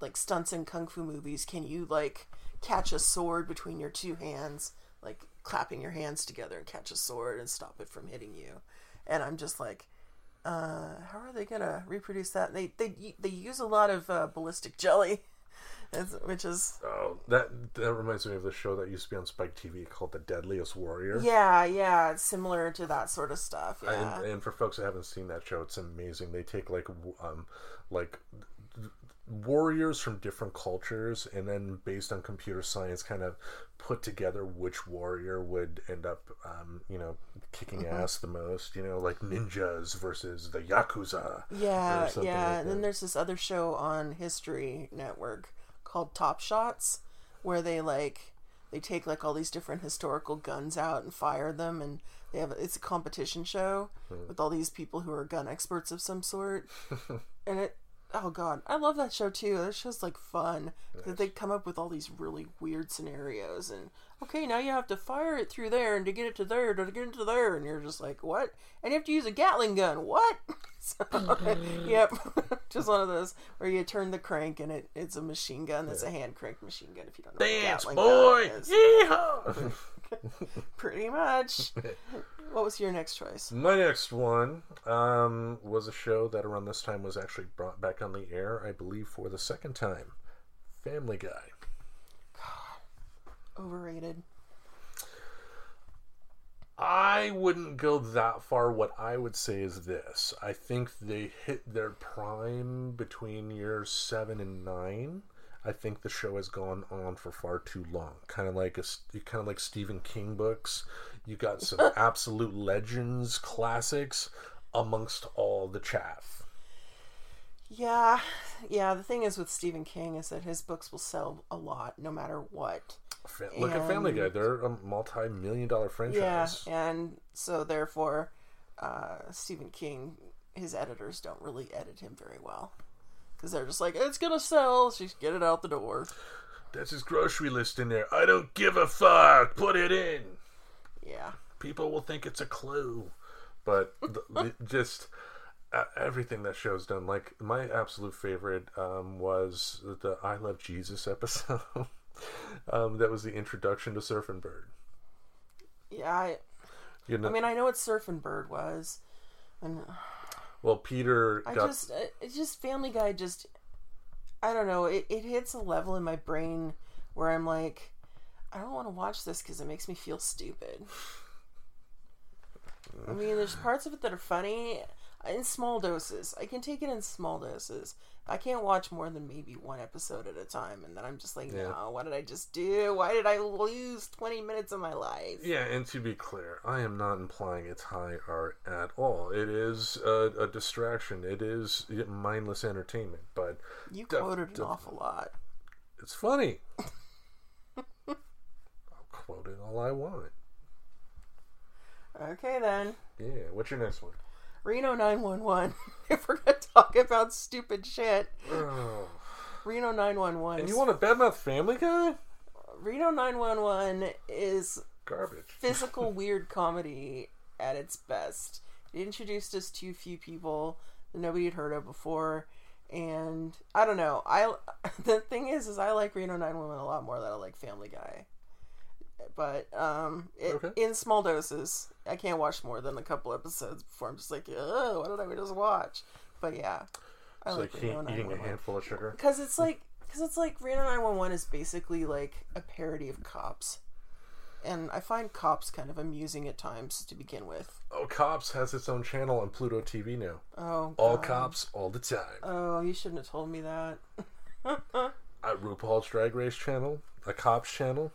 like stunts in kung fu movies. Can you like catch a sword between your two hands? Like clapping your hands together and catch a sword and stop it from hitting you and i'm just like uh how are they gonna reproduce that they they they use a lot of uh, ballistic jelly which is Oh, that that reminds me of the show that used to be on Spike TV called The Deadliest Warrior. yeah, yeah, it's similar to that sort of stuff. Yeah, And, and for folks that haven't seen that show, it's amazing. They take like um like warriors from different cultures and then based on computer science kind of put together which warrior would end up um, you know kicking ass the most you know like ninjas versus the yakuza yeah, yeah. like and then there's this other show on History Network called Top Shots, where they like they take like all these different historical guns out and fire them, and they have it's a competition show Hmm. with all these people who are gun experts of some sort, and it. Oh god, I love that show too. That show's like fun because they come up with all these really weird scenarios and okay, now you have to fire it through there and to get it to there to get it to there and you're just like, what? And you have to use a Gatling gun. What? so, mm-hmm. yep, just one of those where you turn the crank and it, it's a machine gun. That's a hand crank machine gun. If you don't know dance what a Gatling boy gun is, Yeehaw! pretty much. what was your next choice? My next one um, was a show that around this time was actually brought back on the air, I believe, for the second time. Family Guy. God. Overrated. I wouldn't go that far. What I would say is this: I think they hit their prime between years seven and nine. I think the show has gone on for far too long. Kind of like a kind of like Stephen King books. You got some absolute legends, classics, amongst all the chaff. Yeah, yeah. The thing is with Stephen King is that his books will sell a lot no matter what. Look at Family Guy; they're a multi-million dollar franchise. Yeah, and so therefore, uh, Stephen King, his editors don't really edit him very well because they're just like, it's gonna sell, so just get it out the door. That's his grocery list in there. I don't give a fuck. Put it in. Yeah, people will think it's a clue but the, the, just uh, everything that show's done like my absolute favorite um, was the i love jesus episode um, that was the introduction to surfing bird yeah. I, you know I mean, I know what Surfing Bird was, and well peter I got just, uh, it's just Family Guy. Just, I don't know. It it hits a level in my brain where I'm like, I don't want to watch this because it makes me feel stupid. I mean, there's parts of it that are funny in small doses. I can take it in small doses. I can't watch more than maybe one episode at a time, and then I'm just like, Yeah. no, what did I just do? Why did I lose 20 minutes of my life? yeah and to be clear i am not implying it's high art at all it is a, a distraction it is mindless entertainment but You Def- quoted an def- awful lot. it's funny i'll quote it all i want Okay, then. Yeah, what's your next one? Reno 911. if we're going to talk about stupid shit, Oh. Reno 911. And you want a badmouth Family Guy? Reno 911 is Garbage. physical weird comedy at its best. It introduced us to a few people that nobody had heard of before, and I don't know. I the thing is, is I like Reno 911 a lot more than I like Family Guy. But um, it, Okay. in small doses, I can't watch more than a couple episodes before I'm just like, oh, what did I just watch? But yeah, I It's like like he- eating a handful of sugar. because it's like because it's like Reno 911 is basically like a parody of Cops, and I find Cops kind of amusing at times to begin with. Oh, Cops has its own channel on Pluto TV now. Oh, All cops, all the time. Oh, you shouldn't have told me that. At RuPaul's Drag Race channel, a Cops channel.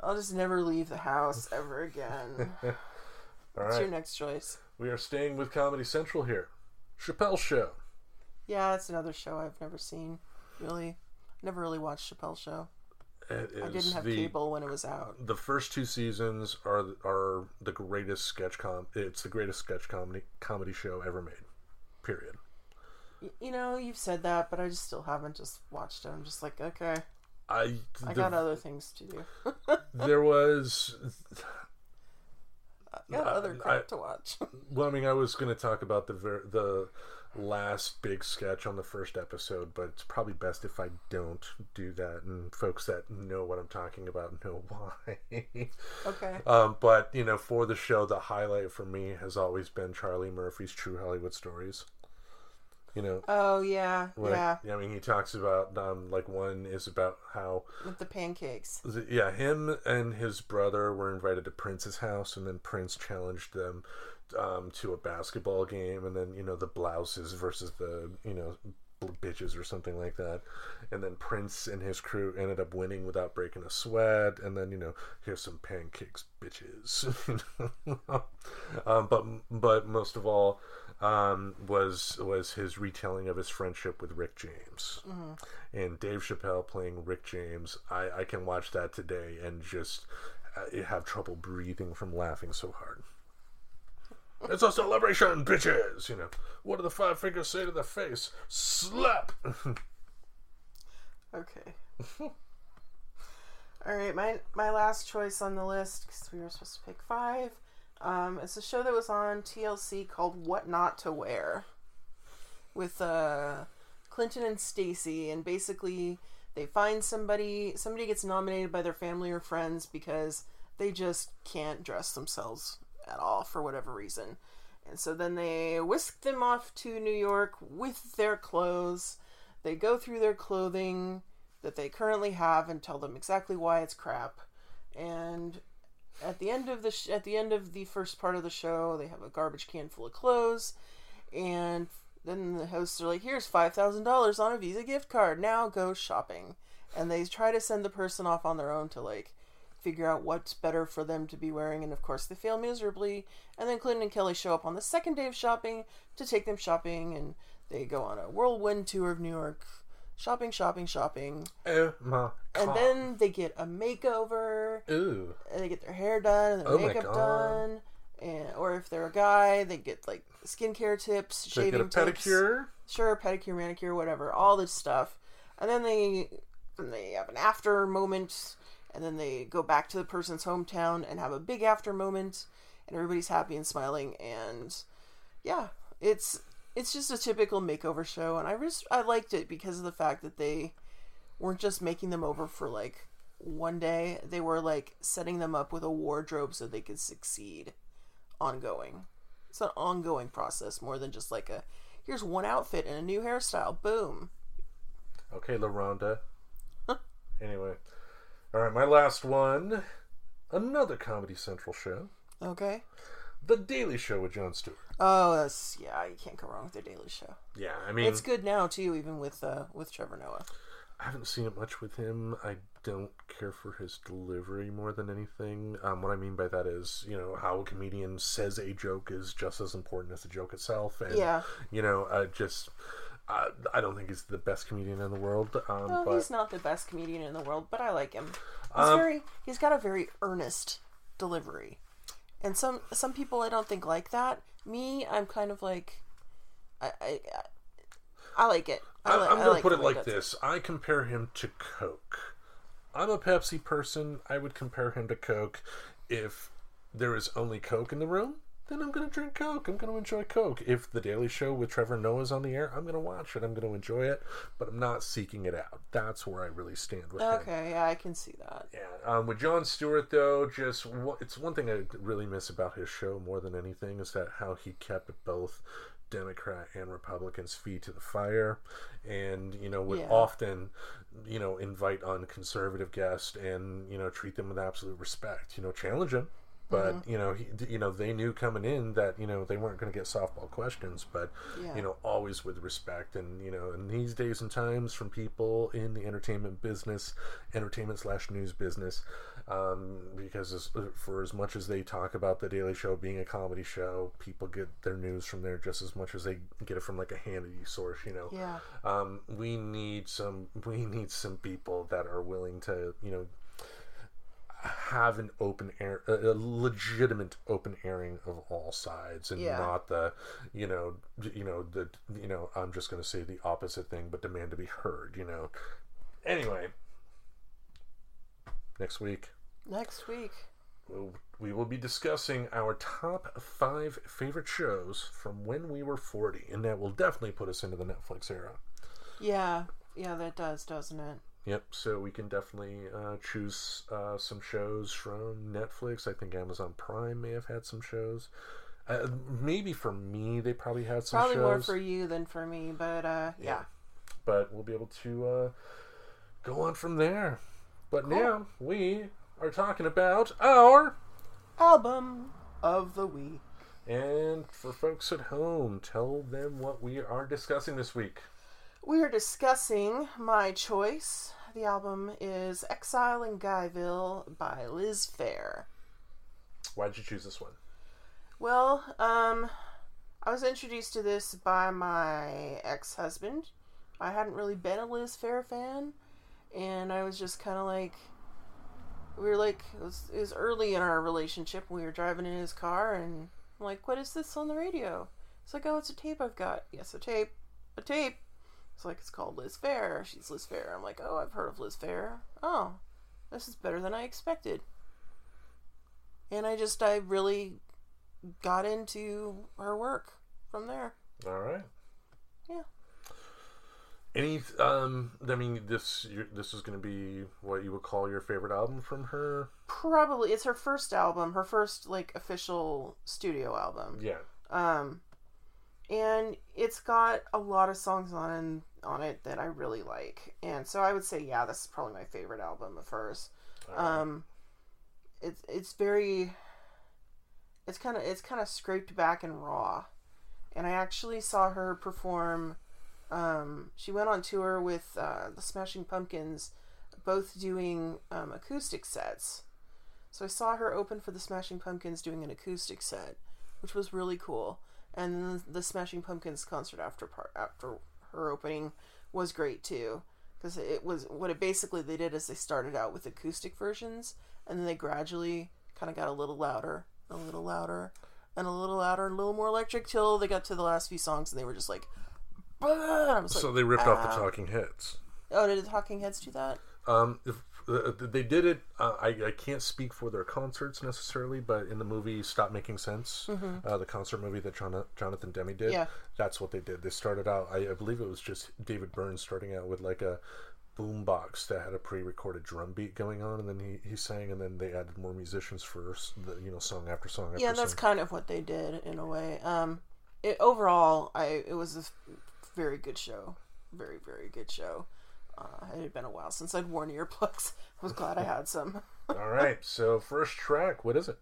I'll just never leave the house ever again. All What's your next choice? we are staying with Comedy Central here. Chappelle Show. Yeah, it's another show I've never seen. Really, never really watched Chappelle Show. It is I didn't have the cable when it was out. the first two seasons are are the greatest sketch com. It's the greatest sketch comedy comedy show ever made. Period. You know, you've said that, but I just still haven't just watched it. I'm just like, okay, I I the- got other things to do. there was I got other crap I- to watch. Well, I mean, I was going to talk about the ver- the last big sketch on the first episode, but it's probably best if I don't do that, and folks that know what I'm talking about know why. okay. um, but you know, for the show, the highlight for me has always been Charlie Murphy's True Hollywood Stories. You know, Oh yeah, like, yeah, I mean, he talks about um, like one is about how with the pancakes. Yeah, him and his brother were invited to Prince's house, and then Prince challenged them um, to a basketball game, and then you know the blouses versus the you know bitches or something like that, and then Prince and his crew ended up winning without breaking a sweat, and then you know here's some pancakes, bitches. um, but but most of all. Um, was was his retelling of his friendship with Rick James and Dave Chappelle playing Rick James. I, I can watch that today and just uh, have trouble breathing from laughing so hard. It's a celebration, bitches! You know, what do the five fingers say to the face? Slap! Okay. All right, my my last choice on the list because we were supposed to pick five. Um, it's a show that was on TLC called "What Not to Wear," with uh, Clinton and Stacy, and basically they find somebody. Somebody gets nominated by their family or friends because they just can't dress themselves at all for whatever reason. And so then they whisk them off to New York with their clothes. They go through their clothing that they currently have and tell them exactly why it's crap. And at the end of the sh- at the end of the first part of the show, they have a garbage can full of clothes, and then the hosts are like, "Here's five thousand dollars on a Visa gift card. Now go shopping." And they try to send the person off on their own to like figure out what's better for them to be wearing, and of course they fail miserably. And then Clinton and Kelly show up on the second day of shopping to take them shopping, and they go on a whirlwind tour of New York, shopping, shopping, shopping, Oh my and then they get a makeover. Ooh. and they get their hair done and their Oh makeup done. And or if they're a guy they get like skincare tips They shaving get a tips. pedicure. sure pedicure manicure whatever all this stuff. And then they then they have an after moment and then they go back to the person's hometown and have a big after moment and everybody's happy and smiling and yeah it's it's just a typical makeover show and i just i liked it because of the fact that they weren't just making them over for like one day they were like setting them up with a wardrobe so they could succeed ongoing it's an ongoing process more than just like a here's one outfit and a new hairstyle boom Okay, LaRonda. anyway. Alright, my last one. Another Comedy Central show. okay The Daily Show with Jon Stewart. oh that's yeah you can't go wrong with the daily show Yeah, I mean, it's good now too even with uh with trevor noah I haven't seen it much with him. I don't care for his delivery more than anything. Um, what I mean by that is, you know, how a comedian says a joke is just as important as the joke itself. And, Yeah. you know, I just, I, I don't think he's the best comedian in the world. Um, well but he's not the best comedian in the world but i like him he's Um, very he's got a very earnest delivery and some some people i don't think like that me i'm kind of like i i, I like it I, I, li- I'm going to like put it like this I compare him to Coke. I'm a Pepsi person. I would compare him to Coke. If there is only Coke in the room, then I'm going to drink Coke. I'm going to enjoy Coke. If The Daily Show with Trevor Noah's on the air, I'm going to watch it. I'm going to enjoy it, but I'm not seeking it out. That's where I really stand with him. okay yeah i can see that Yeah. Um, with Jon Stewart, though, just it's one thing I really miss about his show more than anything is that how he kept both Democrat and Republicans' feet to the fire, and you know would Yeah. often, you know, invite on conservative guests and you know treat them with absolute respect. You know, challenge them. But Mm-hmm. you know, he, you know, they knew coming in that you know they weren't going to get softball questions, but Yeah. you know, always with respect. And you know, in these days and times, from people in the entertainment business, entertainment slash news business, um, because as, for as much as they talk about the Daily Show being a comedy show, people get their news from there just as much as they get it from like a Hannity source. You know, yeah um, we need some we need some people that are willing to you know have an open air a legitimate open airing of all sides and Yeah. not the you know you know the you know i'm just going to say the opposite thing but demand to be heard you know. Anyway. Next week. Next week. We'll, we will be discussing our top five favorite shows from when we were 40 and that will definitely put us into the netflix era. Yeah. Yeah that does doesn't it Yep. So we can definitely uh, choose uh, some shows from Netflix. I think Amazon Prime may have had some shows. Uh, maybe for me, they probably had some Probably shows, more for you than for me, but uh, yeah. but we'll be able to uh, go on from there. But now we are talking about our Album of the week. and for folks at home, tell them what we are discussing this week. We are discussing my choice. The album is Exile in Guyville by Liz Phair. Why'd you choose this one? Well, um, I was introduced to this by my ex husband. I hadn't really been a Liz Phair fan, and I was just kind of like, we were like, it was, it was early in our relationship. We were driving in his car, and I'm like, what is this on the radio? It's like, oh, it's a tape I've got. Yes, a tape. A tape. It's like, it's called Liz Phair. She's Liz Phair. I'm like, oh, I've heard of Liz Phair. Oh, this is better than I expected. And I just, I really got into her work from there. All right. Yeah. Any, um, I mean, this this is going to be what you would call your favorite album from her. Probably it's her first album, her first like official studio album. Yeah. Um and it's got a lot of songs on on it that I really like. And so I would say yeah, this is probably my favorite album of hers. Um it's it's very it's kind of it's kind of scraped back and raw. And I actually saw her perform um, she went on tour with uh, the Smashing Pumpkins, both doing um, acoustic sets. So I saw her open for the Smashing Pumpkins doing an acoustic set, which was really cool. And then the Smashing Pumpkins concert after part after her opening was great too, because it was what it basically they did is they started out with acoustic versions, and then they gradually kind of got a little louder, a little louder, and a little louder, and a little more electric till they got to the last few songs, and they were just like. Was like, so they ripped off the Talking Heads. Oh, did the Talking Heads do that? Um, if, they did it. Uh, I, I can't speak for their concerts necessarily, but in the movie "Stop Making Sense," uh, the concert movie that John, Jonathan Demme did, Mm-hmm. Yeah. that's what they did. They started out. I, I believe it was just David Byrne starting out with like a boom box that had a pre-recorded drum beat going on, and then he, he sang, and then they added more musicians for the you know song after song after Yeah, that's song. kind of what they did in a way. Um, it, overall, I it was a very good show, very very good show. Uh, it had been a while since I'd worn earplugs. I was glad I had some. All right, so first track, what is it?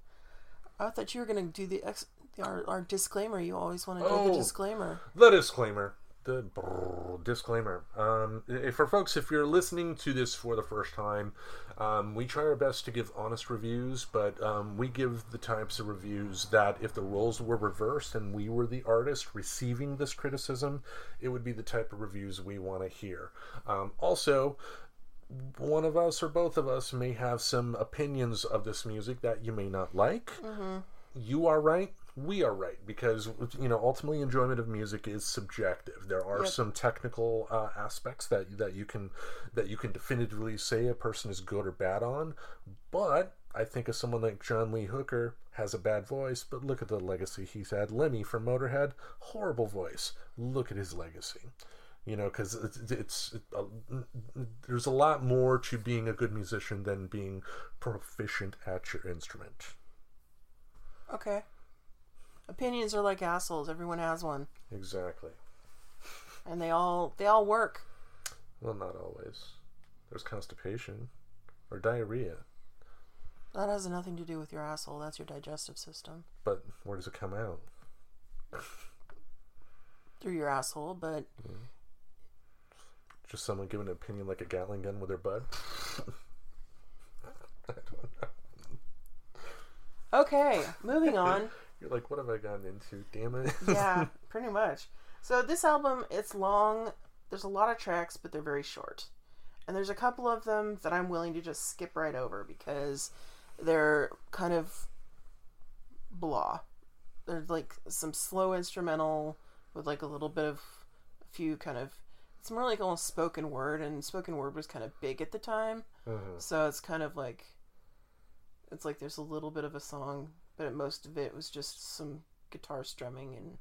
I thought you were gonna do the ex- our, our disclaimer. You always want to do Oh. the disclaimer. The disclaimer. The brrr, disclaimer. Um, for folks, if you're listening to this for the first time, um, we try our best to give honest reviews, but um, we give the types of reviews that if the roles were reversed and we were the artist receiving this criticism, it would be the type of reviews we want to hear. Um, also, one of us or both of us may have some opinions of this music that you may not like. You are right. We are right because you know ultimately enjoyment of music is subjective. There are Yep. some technical uh, aspects that that you can that you can definitively say a person is good or bad on, but I think of someone like John Lee Hooker has a bad voice, but look at the legacy he's had. Lemmy from Motorhead, horrible voice. Look at his legacy you know because it's, it's it, uh, there's a lot more to being a good musician than being proficient at your instrument Okay. Opinions are like assholes. Everyone has one, exactly and they all they all work. well not always there's constipation or diarrhea That has nothing to do with your asshole. That's your digestive system but where does it come out through your asshole. But just someone giving an opinion like a gatling gun with their butt? I don't know. okay, moving on. you're like what have i gotten into damn it yeah, pretty much. So this album, it's long. There's a lot of tracks, but they're very short. And there's a couple of them that I'm willing to just skip right over because they're kind of blah. There's like some slow instrumental with like a little bit of a few kind of it's more like almost spoken word and spoken word was kind of big at the time. Mhm. So it's kind of like it's like there's a little bit of a song, but most of it was just some guitar strumming and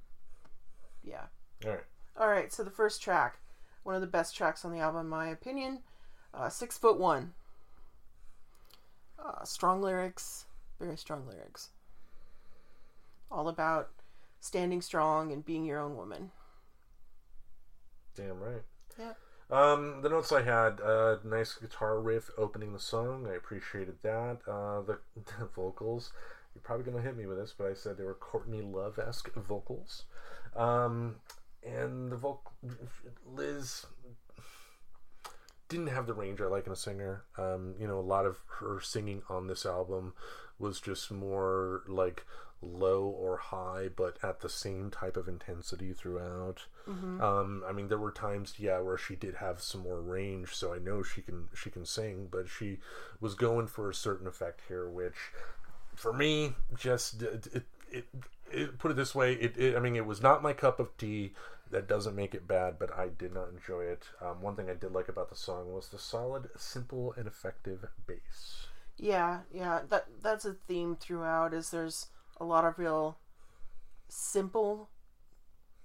yeah. all right All right, so the first track, one of the best tracks on the album, in my opinion, uh, Six Foot One. Uh, strong lyrics, very strong lyrics. All about standing strong and being your own woman. Damn right. Yeah. Um, the notes I had, uh, nice guitar riff opening the song. I appreciated that. Uh, the, the vocals, you're probably gonna hit me with this, but I said they were Courtney Love esque vocals. Um, and the vocal, Liz didn't have the range I like in a singer. Um, you know, a lot of her singing on this album was just more like low or high, but at the same type of intensity throughout. Um, I mean, there were times, yeah, where she did have some more range, so I know she can she can sing, but she was going for a certain effect here, which for me just it it, it, it put it this way, it, I mean, it was not my cup of tea. That doesn't make it bad, but I did not enjoy it. Um, one thing I did like about the song was the solid, simple, and effective bass. Yeah, yeah. That that's a theme throughout. Is there's a lot of real simple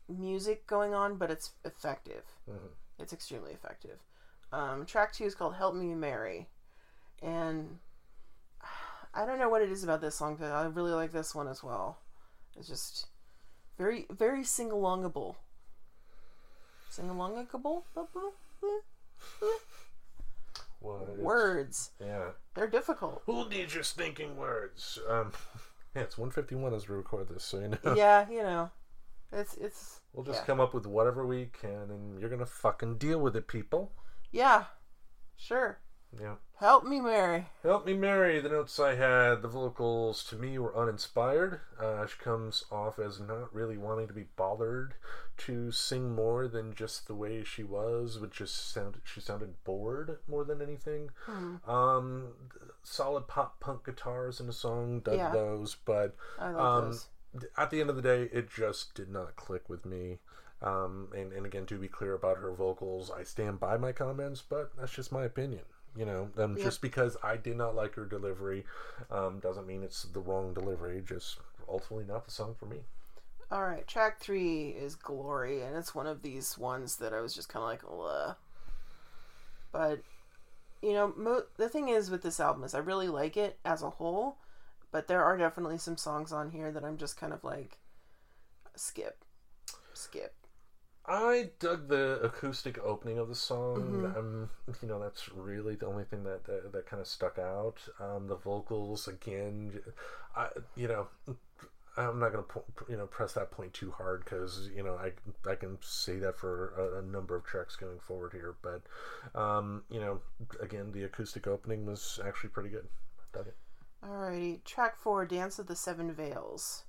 music going on, but it's effective. It's extremely effective. Um, track two is called "Help Me Mary," and I don't know what it is about this song, but I really like this one as well. It's just very, very sing alongable. Sing alongable it's- words. Yeah. They're difficult. Who needs your stinking words? Um, yeah, it's 151 as we record this, so you know. yeah, you know, it's it's We'll just yeah. come up with whatever we can, and you're gonna fucking deal with it, people. yeah, sure. Yeah. Help me, Mary. Help me, Mary. The notes I had, the vocals to me were uninspired. Uh, she comes off as not really wanting to be bothered to sing more than just the way she was, which just sounded she sounded bored more than anything. Um, solid pop punk guitars in the song, dug Yeah. those, but I love um, those. at the end of the day, it just did not click with me. Um, and, and again, to be clear about her vocals, I stand by my comments, but that's just my opinion. You know, um, Yeah. just because I did not like her delivery um, doesn't mean it's the wrong delivery. Just ultimately not the song for me. All right, track three is "Glory," and it's one of these ones that I was just kind of like, Ugh. but you know, mo- the thing is with this album is I really like it as a whole, but there are definitely some songs on here that I'm just kind of like, skip, skip. I dug the acoustic opening of the song. Mhm. Um, you know, that's really the only thing that that, that kind of stuck out. Um, the vocals again, I you know, I'm not gonna you know press that point too hard because you know I I can say that for a, a number of tracks going forward here, but um, you know, again, the acoustic opening was actually pretty good. Dug it. Alrighty, track four, Dance of the Seven Veils.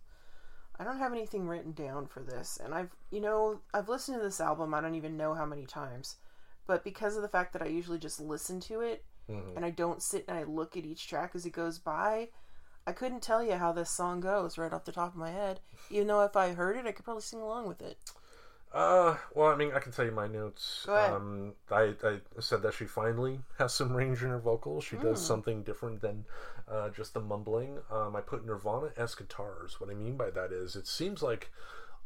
I don't have anything written down for this, and I've, you know, I've listened to this album, I don't even know how many times, but because of the fact that I usually just listen to it, Mhm. and I don't sit and I look at each track as it goes by, I couldn't tell you how this song goes right off the top of my head, even though if I heard it, I could probably sing along with it. Uh, well, I mean, I can tell you my notes. Go ahead. Um, I, I said that she finally has some range in her vocals. She does Mm. something different than uh, just the mumbling. Um, I put Nirvana esque guitars. What I mean by that is, it seems like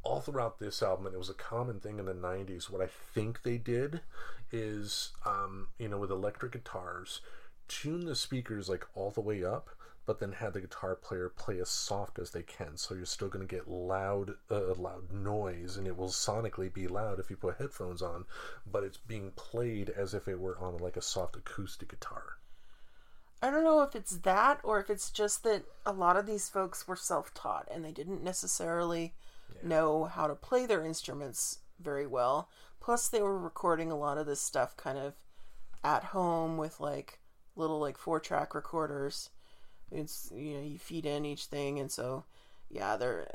all throughout this album, and it was a common thing in the 90s, what I think they did is, um, you know, with electric guitars, tune the speakers like all the way up, but then had the guitar player play as soft as they can. So you're still going to get loud, uh, loud noise, and it will sonically be loud if you put headphones on, but it's being played as if it were on like a soft acoustic guitar. I don't know if it's that or if it's just that a lot of these folks were self taught and they didn't necessarily know how to play their instruments very well. Plus, they were recording a lot of this stuff kind of at home with like little like four track recorders. It's you know you feed in each thing, and so yeah, there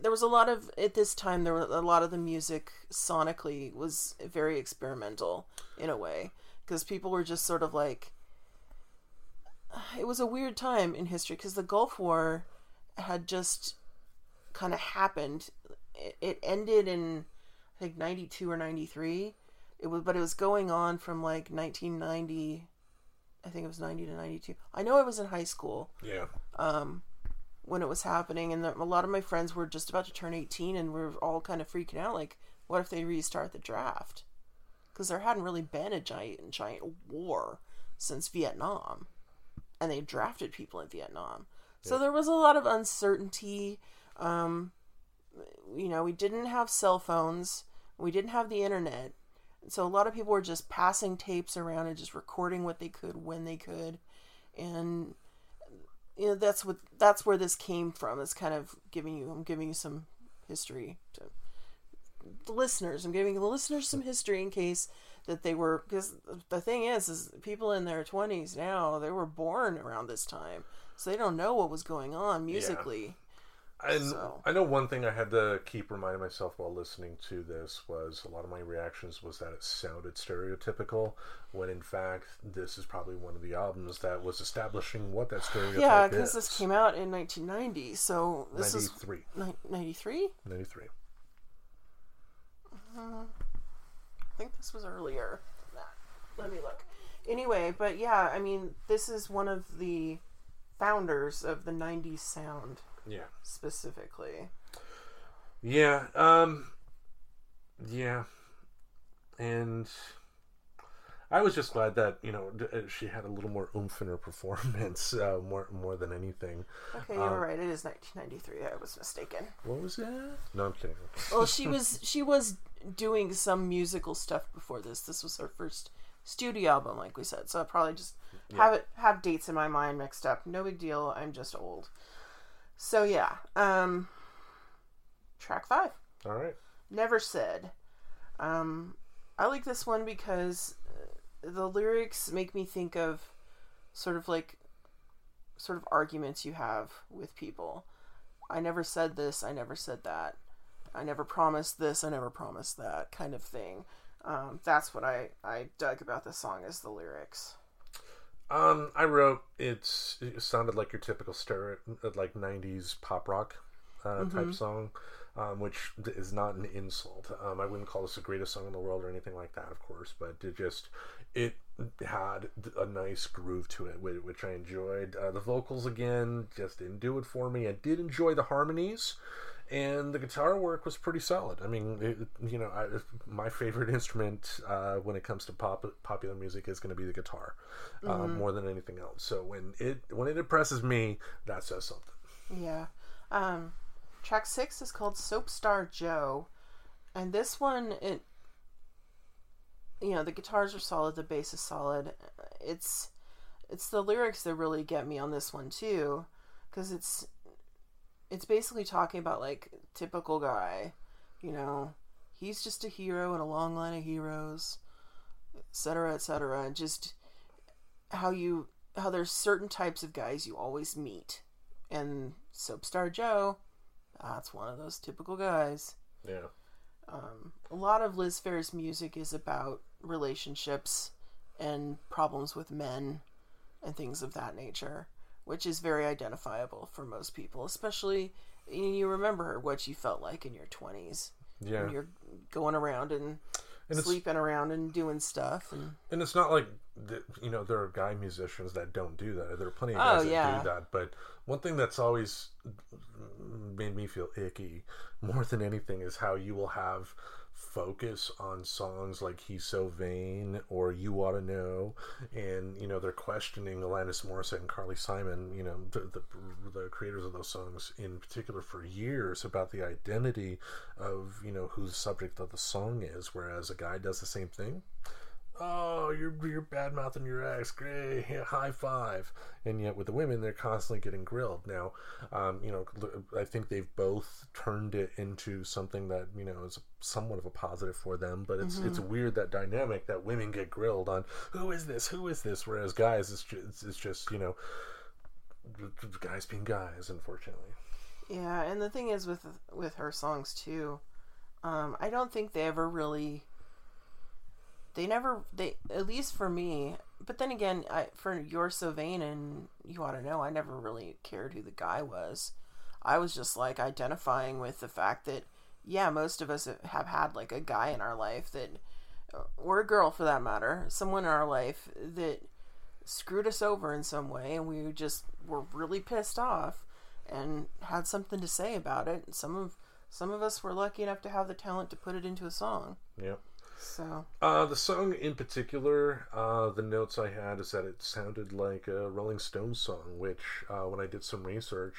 there was a lot of at this time there were a lot of the music sonically was very experimental in a way because people were just sort of like it was a weird time in history because the Gulf War had just kind of happened. It, it ended in I think ninety two or ninety three. It was, but it was going on from like nineteen ninety. I think it was ninety to ninety two. I know I was in high school Yeah. um, when it was happening, and the, a lot of my friends were just about to turn eighteen, and we are all kind of freaking out. Like, what if they restart the draft? Because there hadn't really been a giant giant war since Vietnam, and they drafted people in Vietnam. So there was a lot of uncertainty. Um, you know, we didn't have cell phones, we didn't have the internet. So a lot of people were just passing tapes around and just recording what they could when they could. And you know, that's what that's where this came from. It's kind of giving you I'm giving you some history to the listeners. I'm giving the listeners some history in case that they were because the thing is is people in their 20s now they were born around this time so they don't know what was going on musically. And So- I know one thing I had to keep reminding myself while listening to this was a lot of my reactions was that it sounded stereotypical, when in fact this is probably one of the albums that was establishing what that stereotype yeah because this came out in 1990 so this is 93. 93 93. I think this was earlier than that. Let me look. Anyway, but yeah, I mean, this is one of the founders of the 90s sound Yeah. specifically. Yeah. Um. Yeah. And I was just glad that you know uh, she had a little more oomph in her performance, uh, more more than anything. Okay, you're right. It is 1993. I was mistaken. What was that? No, I'm kidding. Well, she was she was doing some musical stuff before this. This was her first studio album, like we said. So I probably just have it have dates in my mind mixed up. No big deal. I'm just old. So yeah. Um. Track five. All right. Never said. Um, I like this one because uh, the lyrics make me think of sort of like sort of arguments you have with people. I never said this, I never said that. I never promised this, I never promised that kind of thing. Um, that's what I, I dug about the song is the lyrics. Um, I wrote it's it sounded like your typical stereo like '90s pop rock uh, type song, um, which is not an insult. Um, I wouldn't call this the greatest song in the world or anything like that, of course, but it just it had a nice groove to it, which I enjoyed. Uh, the vocals again just didn't do it for me. I did enjoy the harmonies. And the guitar work was pretty solid. I mean, it, you know, I, my favorite instrument uh, when it comes to pop popular music is going to be the guitar, uh, more than anything else. So when it when it impresses me, that says something. Yeah. Um, track six is called Soap Star Joe, and this one it, you know, the guitars are solid, the bass is solid. It's it's the lyrics that really get me on this one too, because it's it's basically talking about like typical guy, you know, he's just a hero in a long line of heroes, etc., etc. And just how you how there's certain types of guys you always meet and Soapstar Joe, that's one of those typical guys. Yeah, Um, a lot of Liz Phair's music is about relationships and problems with men and things of that nature, which is very identifiable for most people, especially you you remember what you felt like in your 20s yeah. when you're going around and, And sleeping around and doing stuff and And it's not like that, you know there are guy musicians that don't do that. There are plenty of Oh, guys that yeah. do that. But one thing that's always made me feel icky more than anything is how you will have focus on songs like "He's So Vain" or "You Ought to Know," and you know they're questioning Alanis Morissette and Carly Simon, you know the, the the creators of those songs in particular for years about the identity of you know who the subject of the song is, whereas a guy does the same thing oh, you're you're bad mouthing your ex, great, high five. And yet with the women, they're constantly getting grilled. Now, um, you know, I think they've both turned it into something that you know is somewhat of a positive for them. But it's it's weird that dynamic that women get grilled on who is this, who is this, whereas guys, it's just, it's just you know, guys being guys, unfortunately. Yeah, and the thing is with with her songs too, um, I don't think they ever really. They never they at least for me. But then again, I for You're So Vain and You Ought to Know, I never really cared who the guy was. I was just like identifying with the fact that yeah, most of us have had like a guy in our life that, or a girl for that matter, someone in our life that screwed us over in some way, and we just were really pissed off and had something to say about it. Some of some of us were lucky enough to have the talent to put it into a song. Yep. So Uh, the song in particular, uh, the notes I had is that it sounded like a Rolling Stones song, which, uh, when I did some research,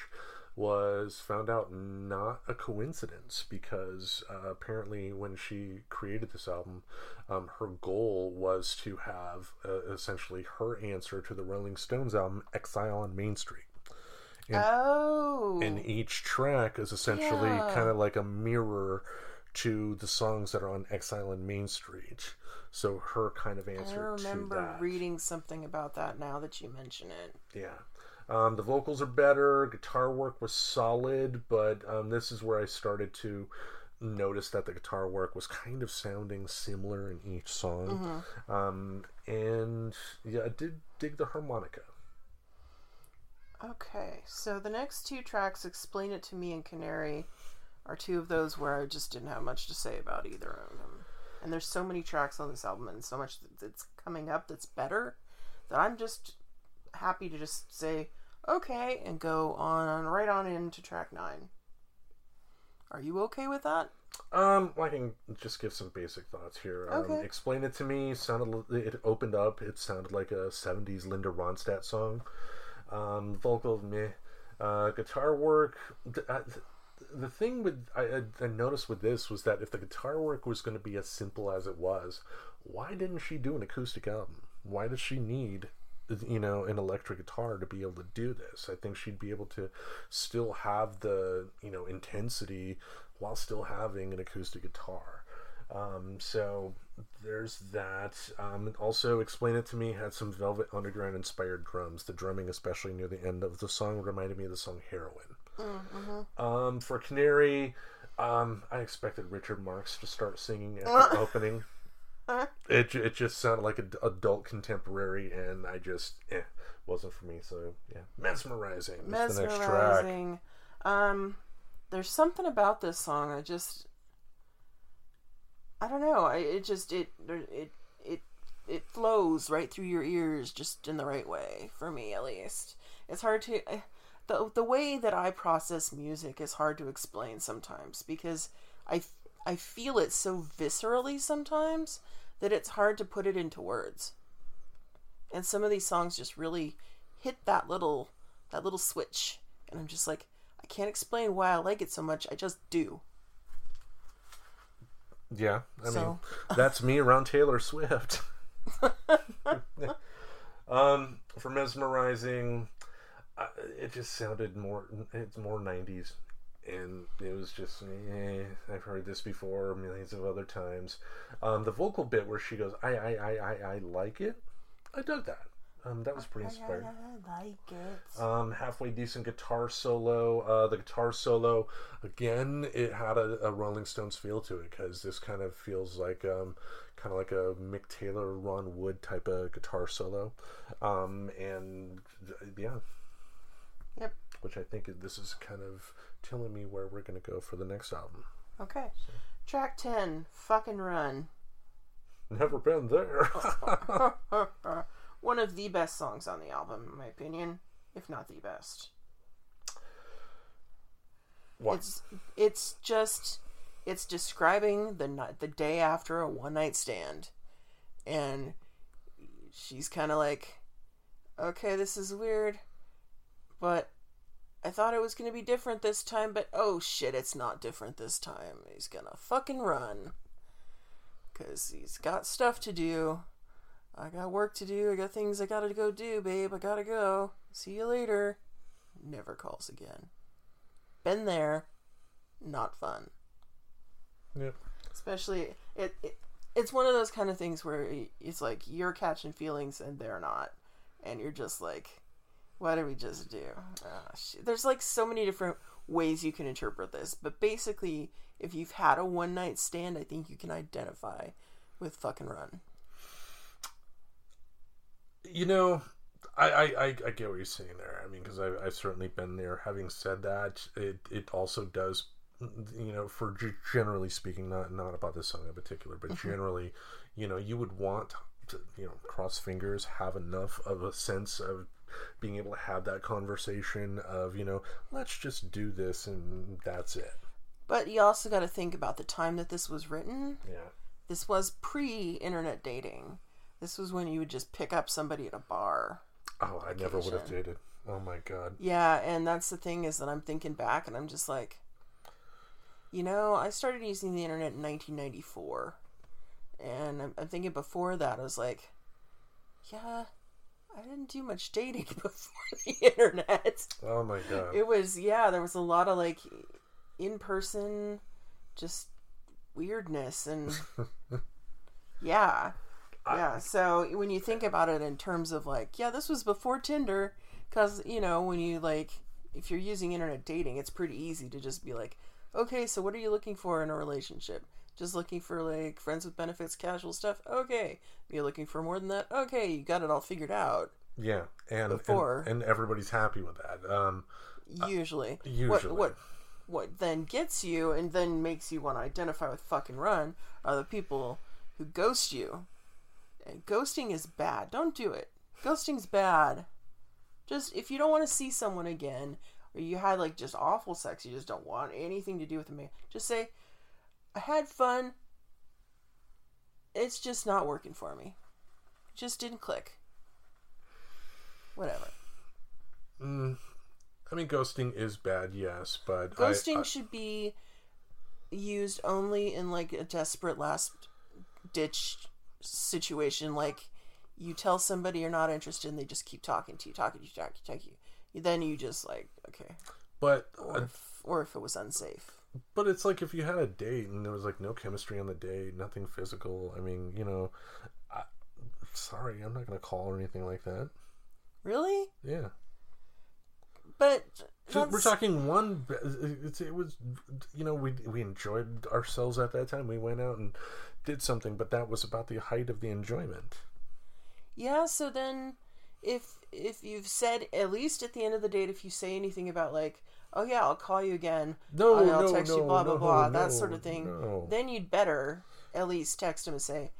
was found out not a coincidence because uh, apparently when she created this album, um, her goal was to have uh, essentially her answer to the Rolling Stones album "Exile on Main Street." And, oh. and each track is essentially Yeah. kind of like a mirror to the songs that are on Exile on Main Street. So her kind of I answer to remember reading something about that now that you mention it. Yeah. Um, the vocals are better. Guitar work was solid, but um, this is where I started to notice that the guitar work was kind of sounding similar in each song. Um, and yeah, I did dig the harmonica. Okay, so the next two tracks, Explain It to Me and Canary, are two of those where I just didn't have much to say about either of them. And there's so many tracks on this album and so much that's coming up that's better that I'm just happy to just say, okay, and go on right on into track nine. Are you okay with that? Um, I can just give some basic thoughts here. Um, Okay. Explain it to me. Sounded it opened up. It sounded like a '70s Linda Ronstadt song. Um, vocal meh. Uh, guitar work. th- uh, th- The thing with I, I- noticed with this was that if the guitar work was going to be as simple as it was, why didn't she do an acoustic album? Why does she need you know an electric guitar to be able to do this? I think she'd be able to still have the you know intensity while still having an acoustic guitar. Um, so there's that. Um, also explain it to me had some velvet underground inspired drums. The drumming especially near the end of the song reminded me of the song heroin um, for canary um, i expected richard marx to start singing at the opening it, it just sounded like an adult contemporary, and I just eh, wasn't for me. So yeah, mesmerizing. is the next track. Mesmerizing. Um, there's something about this song. I just, I don't know. I it just it it it it flows right through your ears, just in the right way for me at least. It's hard to I- the the way that I process music is hard to explain sometimes because I I feel it so viscerally sometimes that it's hard to put it into words. And some of these songs just really hit that little that little switch and I'm just like I can't explain why I like it so much. I just do. Yeah, I So- mean that's me around Taylor Swift. um, for mesmerizing, it just sounded more. It's more '90s, and it was just. Eh, I've heard this before millions of other times. Um, the vocal bit where she goes, "I, I, I, I, I like it." I dug that. Um, that was pretty inspiring. I like it. Um, halfway decent guitar solo. Uh, the guitar solo, again, it had a, a Rolling Stones feel to it because this kind of feels like um, kind of like a Mick Taylor, Ron Wood type of guitar solo. Um, and yeah, Yep. which I think this is kind of telling me where we're going to go for the next album. Okay. Track 10, Fuck and Run. Never been there. One of the best songs on the album, in my opinion, if not the best. what? It's it's just it's describing the night the day after a one night stand, and she's kind of like, okay, this is weird, but I thought it was gonna be different this time, but oh shit, it's not different this time. He's gonna fucking run, cause he's got stuff to do. I got work to do. I got things I gotta go do, babe. I gotta go. See you later. Never calls again. Been there. Not fun. Yep. Especially it, it. It's one of those kind of things where it's like you're catching feelings and they're not, and you're just like, what did we just do? Ah, shit. There's like so many different ways you can interpret this, but basically, if you've had a one night stand, I think you can identify with fuck and run. You know, I, I, I, get what you're saying there. I mean, because I've, I've certainly been there. Having said that, it, it also does, you know, for g- generally speaking, not not about this song in particular, but mm-hmm. generally, you know, you would want to, you know, cross fingers, have enough of a sense of being able to have that conversation of, you know, let's just do this and that's it. But you also got to think about the time that this was written. Yeah. This was pre internet dating. This was when you would just pick up somebody at a bar. Oh, I never would have dated. Oh my god. Yeah, and that's the thing is that I'm thinking back and I'm just like, you know, I started using the internet in 1994. And I'm, I'm thinking before that, I was like, yeah, I didn't do much dating before the internet. Oh my god. It was, yeah, there was a lot of like in person, just weirdness and yeah. Yeah, so when you think about it in terms of like, yeah, this was before Tinder, because, you know, when you like, if you're using internet dating, it's pretty easy to just be like, okay, so what are you looking for in a relationship? Just looking for like friends with benefits, casual stuff? Okay. You're looking for more than that? Okay, you got it all figured out. Yeah, and Before. and, and everybody's happy with that. Um, Usually. usually. What, what, what then gets you and then makes you want to identify with fuck and run are the people who ghost you. And ghosting is bad. Don't do it. Ghosting's bad. Just if you don't want to see someone again, or you had like just awful sex, you just don't want anything to do with them, just say, I had fun. It's just not working for me. It just didn't click. Whatever. mm, I mean, ghosting is bad, yes, but Ghosting I, should be used only in like a desperate last ditch situation. Like you tell somebody you're not interested, and they just keep talking to you, talking to you, talking to you. Then you just like okay, but or if, or if it was unsafe. But it's like if you had a date and there was like no chemistry on the date, nothing physical. I mean, you know, I, sorry, I'm not gonna call or anything like that. Really? Yeah, But So we're talking one. It was, you know, we we enjoyed ourselves at that time. We went out and did something, but that was about the height of the enjoyment. Yeah, so then if if you've said at least at the end of the date if you say anything about like, oh yeah, I'll call you again. No, oh, I'll no, text you no, blah blah no, blah, no, that sort of thing. Then you'd better at least text him and say,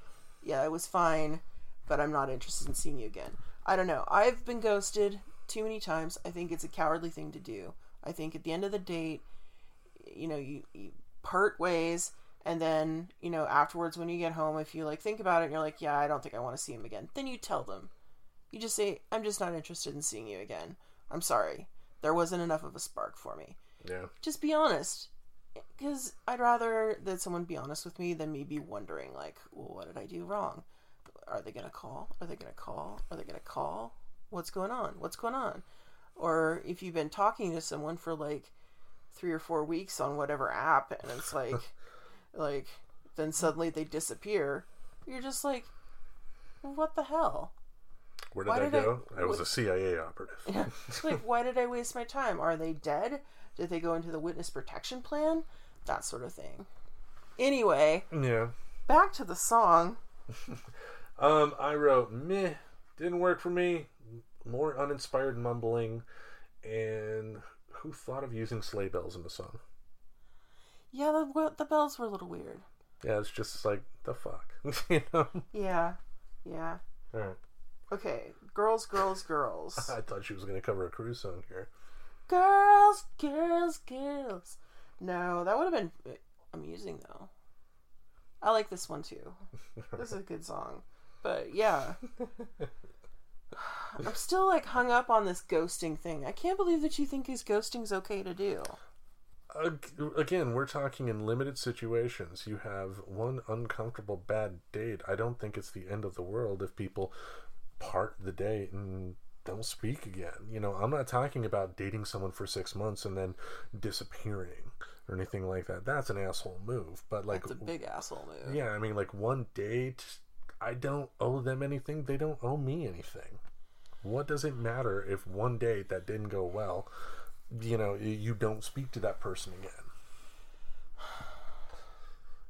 Yeah, it was fine, but I'm not interested in seeing you again. I don't know. I've been ghosted too many times. I think it's a cowardly thing to do. I think at the end of the date, you know, you, you part ways and then, you know, afterwards when you get home, if you like think about it and you're like, Yeah, I don't think I want to see him again, then you tell them. You just say, I'm just not interested in seeing you again. I'm sorry. There wasn't enough of a spark for me. Yeah, Just be honest. Because I'd rather that someone be honest with me than me be wondering, like, well, what did I do wrong? Are they going to call? Are they going to call? Are they going to call? What's going on? What's going on? Or if you've been talking to someone for like three or four weeks on whatever app and it's like, like, then suddenly they disappear, you're just like, what the hell? Where did Why I did I- go? I, was a CIA operative. Yeah. Like, why did I waste my time? Are they dead? Did they go into the witness protection plan? That sort of thing. Anyway, Yeah. back to the song. Um, I wrote meh, didn't work for me. More uninspired mumbling, and who thought of using sleigh bells in the song? Yeah, the, the bells were a little weird. Yeah, it's just like the fuck, you know. Yeah, yeah. All right. Okay, girls, girls, girls. I thought she was going to cover a cruise song here. girls, girls, girls. No, that would have been amusing though. I like this one too. This is a good song. But yeah. I'm still like hung up on this ghosting thing. I can't believe that you think is ghosting's okay to do. Ag- Again, we're talking in limited situations. You have one uncomfortable bad date. I don't think it's the end of the world if people part of the date and don't speak again. You know, I'm not talking about dating someone for six months and then disappearing or anything like that. That's an asshole move. But like, It's a big asshole move. yeah, I mean, like one date, I don't owe them anything. They don't owe me anything. What does it matter if one date that didn't go well, you know, you don't speak to that person again?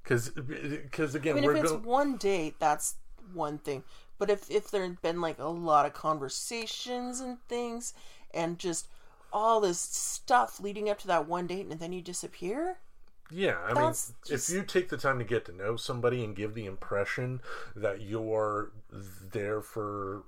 Because because uh, again, I mean, we're if it's going. one date, that's one thing. But if if there had been like a lot of conversations and things, and just all this stuff leading up to that one date, and then you disappear, Yeah, I mean, That's if you take the time to get to know somebody and give the impression that you're there for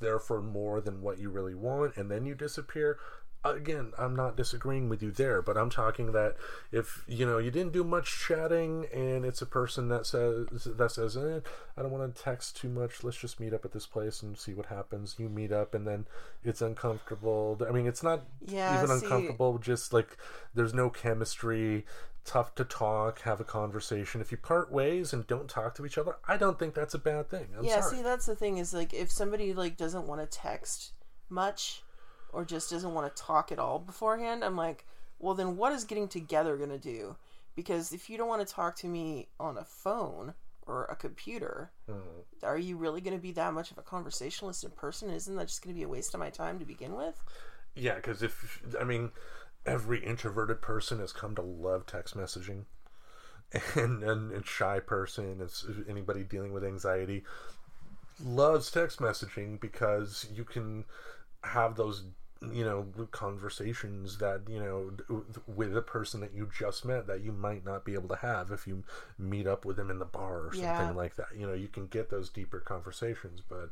there for more than what you really want, and then you disappear, again, I'm not disagreeing with you there, but I'm talking that if you know you didn't do much chatting, and it's a person that says that says, eh, "I don't want to text too much. Let's just meet up at this place and see what happens." You meet up, and then it's uncomfortable. I mean, it's not Yeah, even see- uncomfortable. Just like there's no chemistry. Tough to talk, have a conversation. If you part ways and don't talk to each other, I don't think that's a bad thing. I'm yeah, sorry. see, that's the thing is like if somebody like doesn't want to text much or just doesn't want to talk at all beforehand, I'm like, well, then what is getting together going to do? Because if you don't want to talk to me on a phone or a computer, Mm. are you really going to be that much of a conversationalist in person? Isn't that just going to be a waste of my time to begin with? Yeah, because if I mean, every introverted person has come to love text messaging, and and a shy person, it's anybody dealing with anxiety, loves text messaging because you can have those you know conversations that you know with a person that you just met that you might not be able to have if you meet up with them in the bar or something Yeah. like that you know you can get those deeper conversations but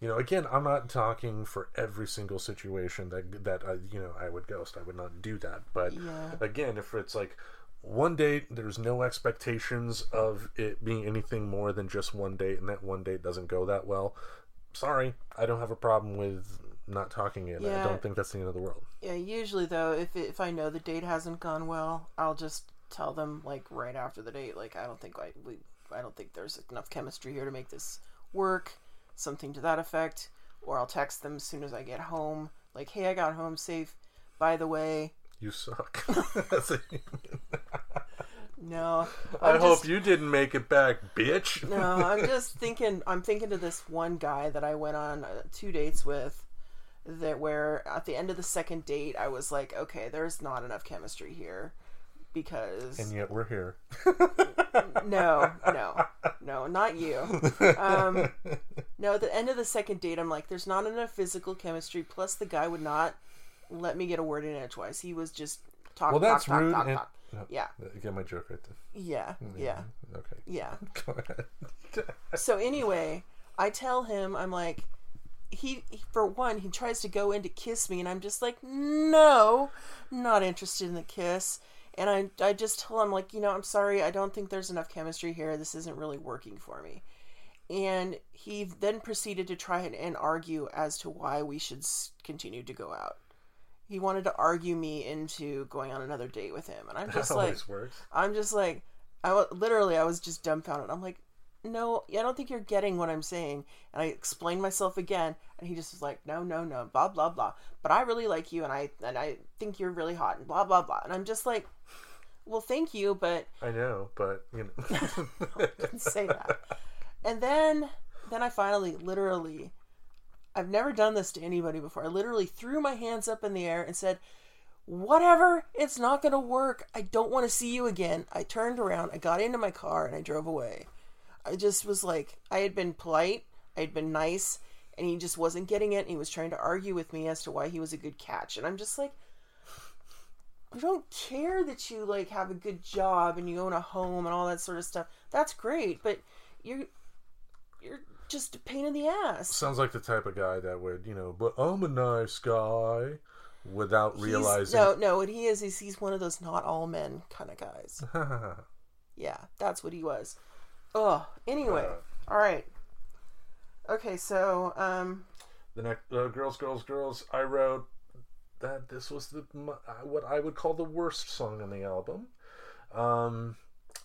you know again i'm not talking for every single situation that that I, you know i would ghost i would not do that but Yeah. again if it's like one date there's no expectations of it being anything more than just one date and that one date doesn't go that well sorry i don't have a problem with not talking it i don't think that's the end of the world Yeah, usually though, if if I know the date hasn't gone well, I'll just tell them like right after the date, like I don't think I we I don't think there's enough chemistry here to make this work, something to that effect, or I'll text them as soon as I get home, like, hey, I got home safe. By the way, you suck no, i I'm hope just- you didn't make it back bitch no, I'm just thinking. I'm thinking to this one guy that I went on uh, two dates with. That where at the end of the second date, I was like, okay, there's not enough chemistry here, because and yet we're here no, no, no, not you. Um, no, at the end of the second date, I'm like, there's not enough physical chemistry. Plus, the guy would not let me get a word in edgewise. He was just talk, well that's talk, rude talk, and talk. Yeah, get my joke right there yeah, yeah, okay yeah. go ahead So anyway, I tell him, I'm like, he for one, he tries to go in to kiss me, and I'm just like, no, not interested in the kiss. And I, I just tell him like, you know, I'm sorry, I don't think there's enough chemistry here. This isn't really working for me. And he then proceeded to try and, and argue as to why we should continue to go out. He wanted to argue me into going on another date with him, and I'm just that like, I'm just like, I literally, I was just dumbfounded. I'm like, no, I don't think you're getting what I'm saying. And I explained myself again, and he just was like, no, no, no, blah blah blah. But I really like you, and I and I think you're really hot, and blah blah blah. And I'm just like, well, thank you, but i know but you know didn't say that. And then, then I finally, literally, I've never done this to anybody before. I literally threw my hands up in the air and said, Whatever, it's not going to work. I don't want to see you again. I turned around, I got into my car, and I drove away. I just was like, I had been polite, I had been nice, and he just wasn't getting it. And he was trying to argue with me as to why he was a good catch. And I'm just like, I don't care that you like have a good job and you own a home and all that sort of stuff. That's great, but you're you're just a pain in the ass. sounds like the type of guy that would you know but i'm a nice guy without He's- realizing no, no, what he is is he's one of those not all men kind of guys. Yeah, that's what he was. Oh, anyway, all right. Okay, so um, the next uh, girls girls girls i wrote that this was the uh, what i would call the worst song on the album um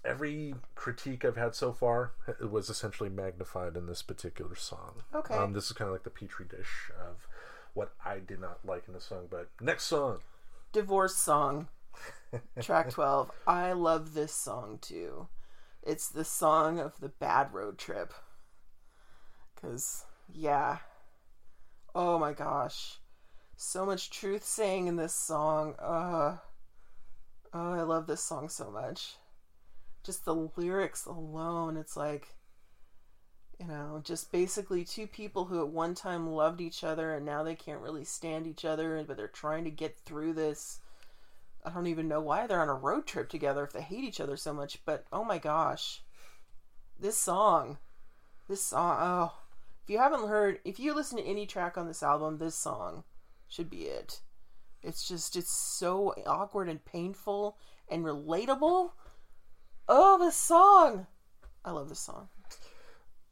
every critique i've had so far was essentially magnified in this particular song Okay. um this is kind of like the petri dish of what i did not like in the song but next song divorce song, track twelve. I love this song too. It's the song of the bad road trip. Cause yeah, oh my gosh, so much truth saying in this song. Uh, oh, I love this song so much. Just the lyrics alone, it's like you know, just basically two people who at one time loved each other and now they can't really stand each other, but they're trying to get through this. I don't even know why they're on a road trip together if they hate each other so much, but oh my gosh. This song. This song. Oh. If you haven't heard, if you listen to any track on this album, this song should be it. It's just it's so awkward and painful and relatable. Oh, this song! I love this song.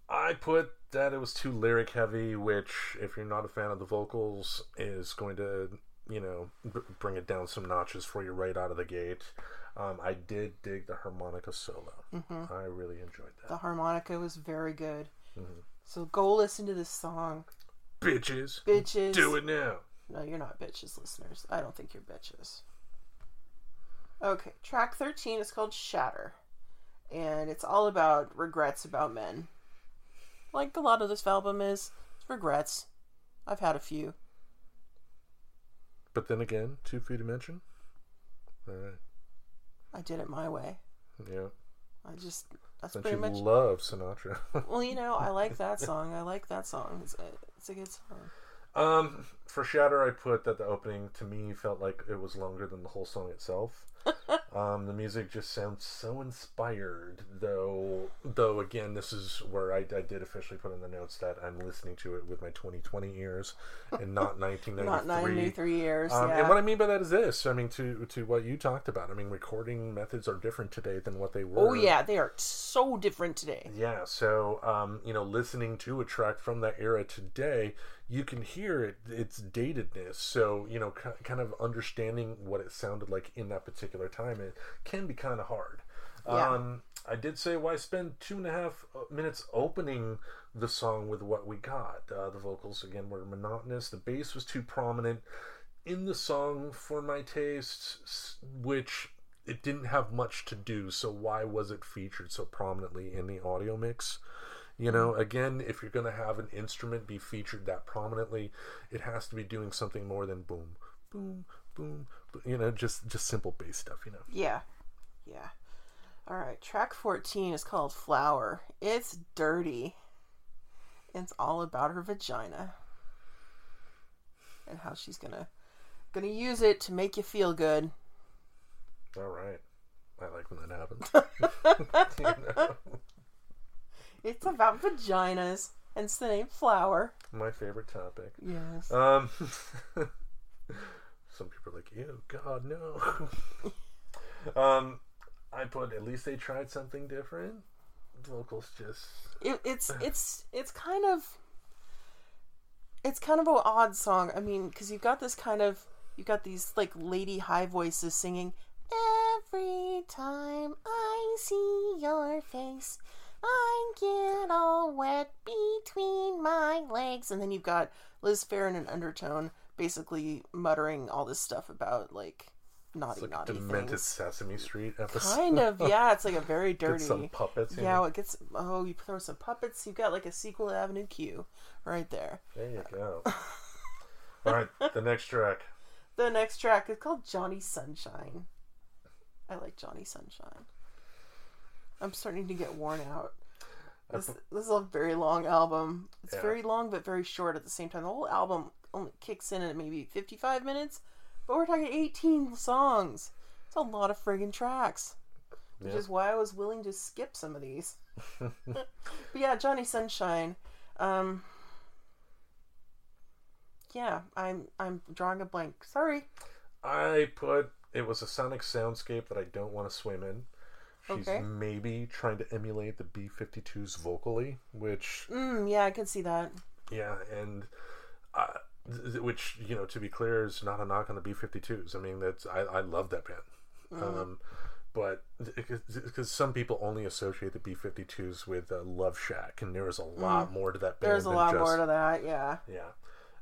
I put that it was too lyric heavy, which, if you're not a fan of the vocals, is going to, you know, b- bring it down some notches for you right out of the gate. Um, I did dig the harmonica solo. I really enjoyed that. The harmonica was very good. So go listen to this song, Bitches, bitches. do it now. No, you're not bitches, listeners. I don't think you're bitches. Okay, track 13 is called Shatter. And it's all about regrets about men. Like a lot of this album is. Regrets. I've had a few. But then again, two feet dimension. All right. I did it my way. Yeah. I just, that's Don't pretty you much. love Sinatra? well, you know, I like that song. I like that song. It's a, it's a good song. um, for Shatter, I put that the opening to me felt like it was longer than the whole song itself. Um, the music just sounds so inspired, though. Though again, this is where I, I did officially put in the notes that I'm listening to it with my 2020 ears and not 1993. Not 93 years. Um, yeah. And what I mean by that is this. I mean, to to what you talked about. I mean, recording methods are different today than what they were. oh, yeah, they are so different today. Yeah. So, um, you know, listening to a track from that era today, you can hear it, its datedness. So, you know, kind of understanding what it sounded like in that particular time, it can be kind of hard. Yeah. Um, I did say why spend two and a half uh, minutes opening the song with what we got. Uh, the vocals again were monotonous. The bass was too prominent in the song for my tastes, which it didn't have much to do. So why was it featured so prominently in the audio mix? You know, mm. again, if you're going to have an instrument be featured that prominently, it has to be doing something more than boom, boom, boom. boom you know, just just simple bass stuff. You know. Yeah. Yeah. All right. Track 14 is called Flower. It's dirty. It's all about her vagina and how she's going to going to use it to make you feel good. All right. I like when that happens. You know? It's about vaginas. Hence the name Flower. My favorite topic. Yes. Um, some people are like, "Ew, God, no." um, I put at least they tried something different. Vocals just it, it's it's it's kind of it's kind of an odd song. I mean, because you've got this kind of you've got these like lady high voices singing. Every time I see your face, I get all wet between my legs, and then you've got Liz Phair in an undertone, basically muttering all this stuff about like naughty, like naughty demented things. Sesame Street episode. Kind of, yeah. It's like a very Get dirty. some puppets. Yeah, know? it gets. Oh, you throw some puppets. You've got like a sequel to Avenue Q, right there. There you go. All right, the next track. The next track is called Johnny Sunshine. I like Johnny Sunshine. I'm starting to get worn out. This, this is a very long album. It's Yeah. very long but very short at the same time. The whole album only kicks in at maybe 55 minutes, but we're talking 18 songs. It's a lot of friggin' tracks. Which Yeah. is why I was willing to skip some of these. but yeah, Johnny Sunshine. Um, yeah, I'm I'm drawing a blank. Sorry. I put it was a sonic soundscape that I don't want to swim in. She's Okay. maybe trying to emulate the B-52s vocally, which Mm, yeah, I can see that. Yeah, and uh, th- which you know, to be clear, is not a knock on the B-52s. I mean, that's I, I love that band, um, but because some people only associate the B-52s with uh, Love Shack, and there is a lot more to that band. There's a lot just, more to that. Yeah, yeah.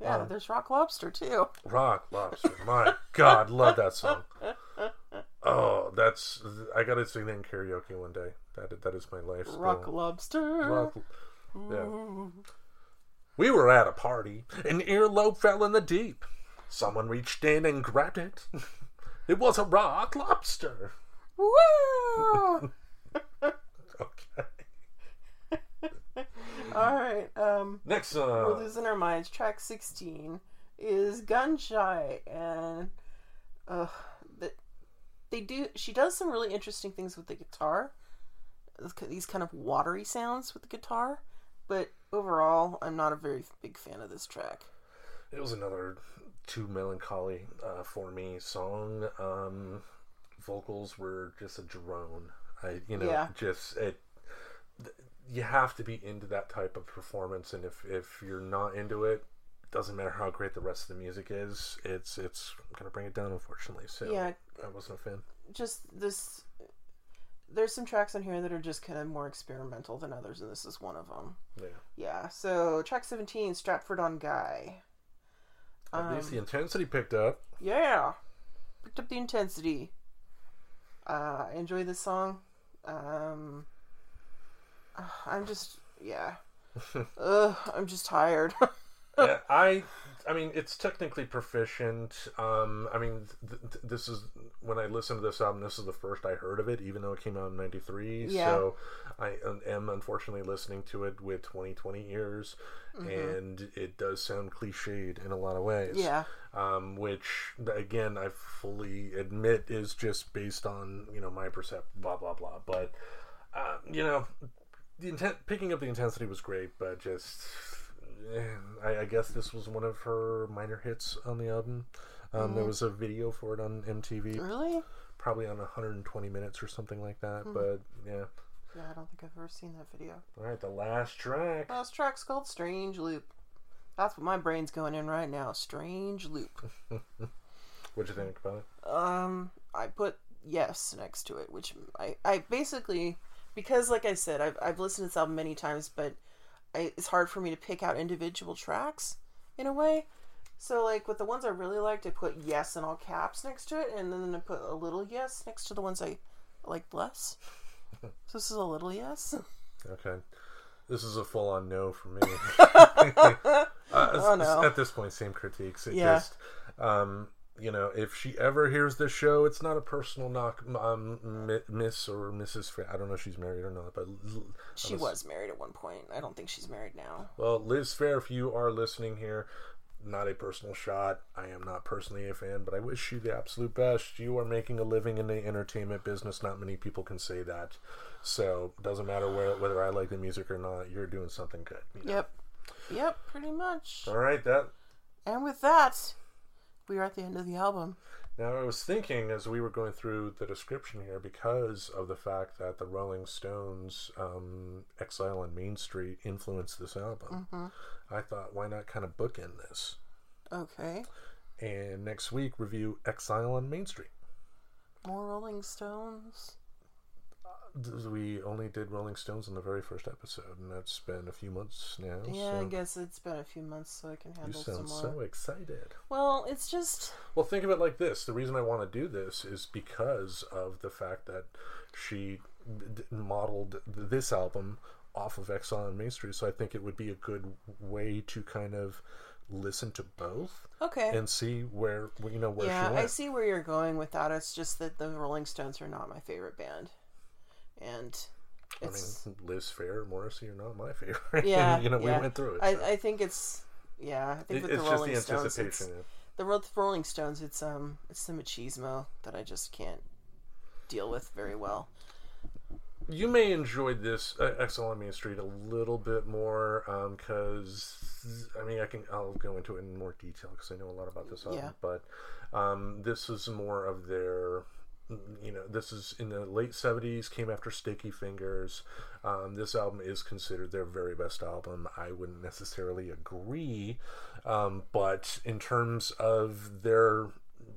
yeah. Um, there's Rock Lobster too. Rock Lobster, my God, love that song. Oh, that's I gotta sing that in karaoke one day. That that is my life. Rock Lobster. Rock, yeah. We were at a party. An earlobe fell in the deep. Someone reached in and grabbed it. It was a rock lobster. Woo! Okay. All right. Um, Next we're song. losing our minds. Track 16 is Gun Shy, and uh, they do. She does some really interesting things with the guitar. These kind of watery sounds with the guitar, but overall, I'm not a very big fan of this track. It was another too melancholy uh, for me. Song um, vocals were just a drone. I you know Yeah. just it. You have to be into that type of performance, and if if you're not into it, doesn't matter how great the rest of the music is. It's it's gonna bring it down, unfortunately. So Yeah. I wasn't a fan. just this there's some tracks on here that are just kind of more experimental than others and this is one of them Yeah. yeah so track 17 stratford on guy At Um, least the intensity picked up. yeah picked up the intensity uh i enjoy this song um i'm just yeah Ugh, i'm just tired yeah, I, I mean, it's technically proficient. Um, I mean, th- th- this is when I listened to this album. This is the first I heard of it, even though it came out in '93. Yeah. So I am unfortunately listening to it with 2020 ears, and it does sound cliched in a lot of ways. yeah Um, which again, I fully admit is just based on you know my percept, blah blah blah. But uh, you know, the intent picking up the intensity was great, but just I, I guess this was one of her minor hits on the album. Um, There was a video for it on MTV, really probably on 120 minutes or something like that. But yeah, yeah i don't think i've ever seen that video all right, the last track. last track's called strange loop that's what my brain's going in right now strange loop What'd you think about it? Um, I put yes next to it, which I, I basically because like I said, I've I've listened to this album many times, but it's hard for me to pick out individual tracks in a way. So like with the ones I really liked, I put yes in all caps next to it, and then I put a little yes next to the ones I liked less. so this is a little yes. Okay. This is a full on no for me. uh, Oh, no. At this point, same critiques. It Yeah. just, um, you know, if she ever hears this show, it's not a personal knock, um, Miss or Mrs. Fa- I don't know if she's married or not, but She was married at one point. I don't think she's married now. well, Liz Phair, if you are listening here, not a personal shot. I am not personally a fan, but I wish you the absolute best. You are making a living in the entertainment business. Not many people can say that. So doesn't matter where, whether I like the music or not. You're doing something good. you know? Yep. Yep, pretty much. All right, that And with that, we are at the end of the album. Now, I was thinking as we were going through the description here, because of the fact that the Rolling Stones' um, Exile on Main Street influenced this album, I thought, why not kind of bookend this? Okay. And next week, review Exile on Main Street. More Rolling Stones. We only did Rolling Stones in the very first episode, and that's been a few months now. Yeah, I guess it's been a few months, so I can you handle some sound more. so excited. Well, it's just Well, think of it like this: the reason I want to do this is because of the fact that she d- modeled this album off of Exile on Main Street. So I think it would be a good way to kind of listen to both okay. and see where you know where yeah, I see where you're going with that. It's just that the Rolling Stones are not my favorite band, and I mean, Liz Phair, Morrissey are not my favorite. yeah. you know, yeah. we went through it. I, so. I think it's yeah. I think It- with it's the just Rolling the Stones, it's, anticipation. the Rolling Stones, it's um, it's the machismo that I just can't deal with very well. you may enjoy this uh, Exile on Main Street a little bit more because I mean I can I'll go into it in more detail because I know a lot about this album. Yeah. But um, this is more of their you know this is in the late 70s came after sticky fingers um, this album is considered their very best album i wouldn't necessarily agree um, but in terms of their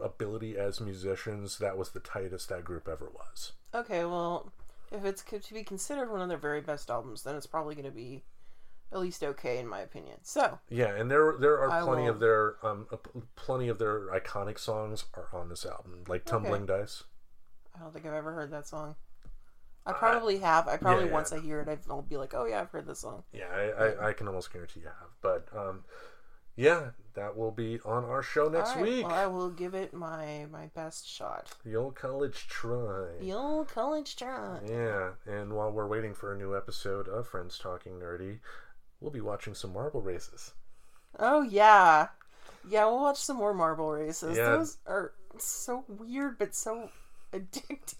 ability as musicians that was the tightest that group ever was Okay, well, if it's to be considered one of their very best albums, then it's probably going to be at least okay in my opinion. So Yeah, and there there are I plenty will- of their um plenty of their iconic songs are on this album, like "Tumbling Dice." I don't think I've ever heard that song. I probably have. I probably yeah. once I hear it, I'll be like, "Oh yeah, I've heard this song." Yeah, I, I, I can almost guarantee you have. But um, yeah, that will be on our show next right, week. Well, I will give it my my best shot. The old college try. The old college try. Yeah, and while we're waiting for a new episode of Friends Talking Nerdy, we'll be watching some marble races. Oh yeah, yeah. We'll watch some more marble races. Yeah. Those are so weird, but so addicting.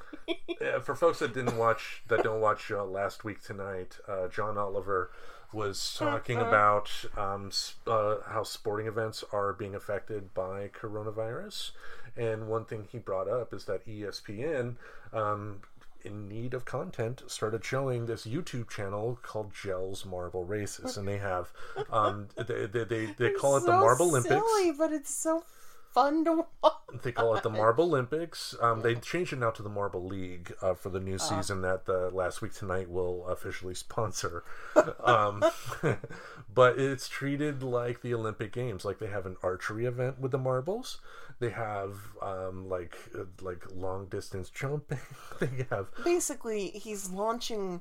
Yeah, for folks that didn't watch, that don't watch uh, last week tonight, uh, John Oliver was talking about um, uh, how sporting events are being affected by coronavirus, and one thing he brought up is that ESPN, um, in need of content, started showing this YouTube channel called Jelle's Marble Races, and they have, um, they, they, they, they call it the Marble Olympics. Silly, but it's so fun to watch. They call it the Marble Olympics. Um, they changed it now to the Marble League uh, for the new season that the last week tonight will officially sponsor. um, but it's treated like the Olympic Games. Like they have an archery event with the marbles. They have um, like uh, like long distance jumping. they have Basically, he's launching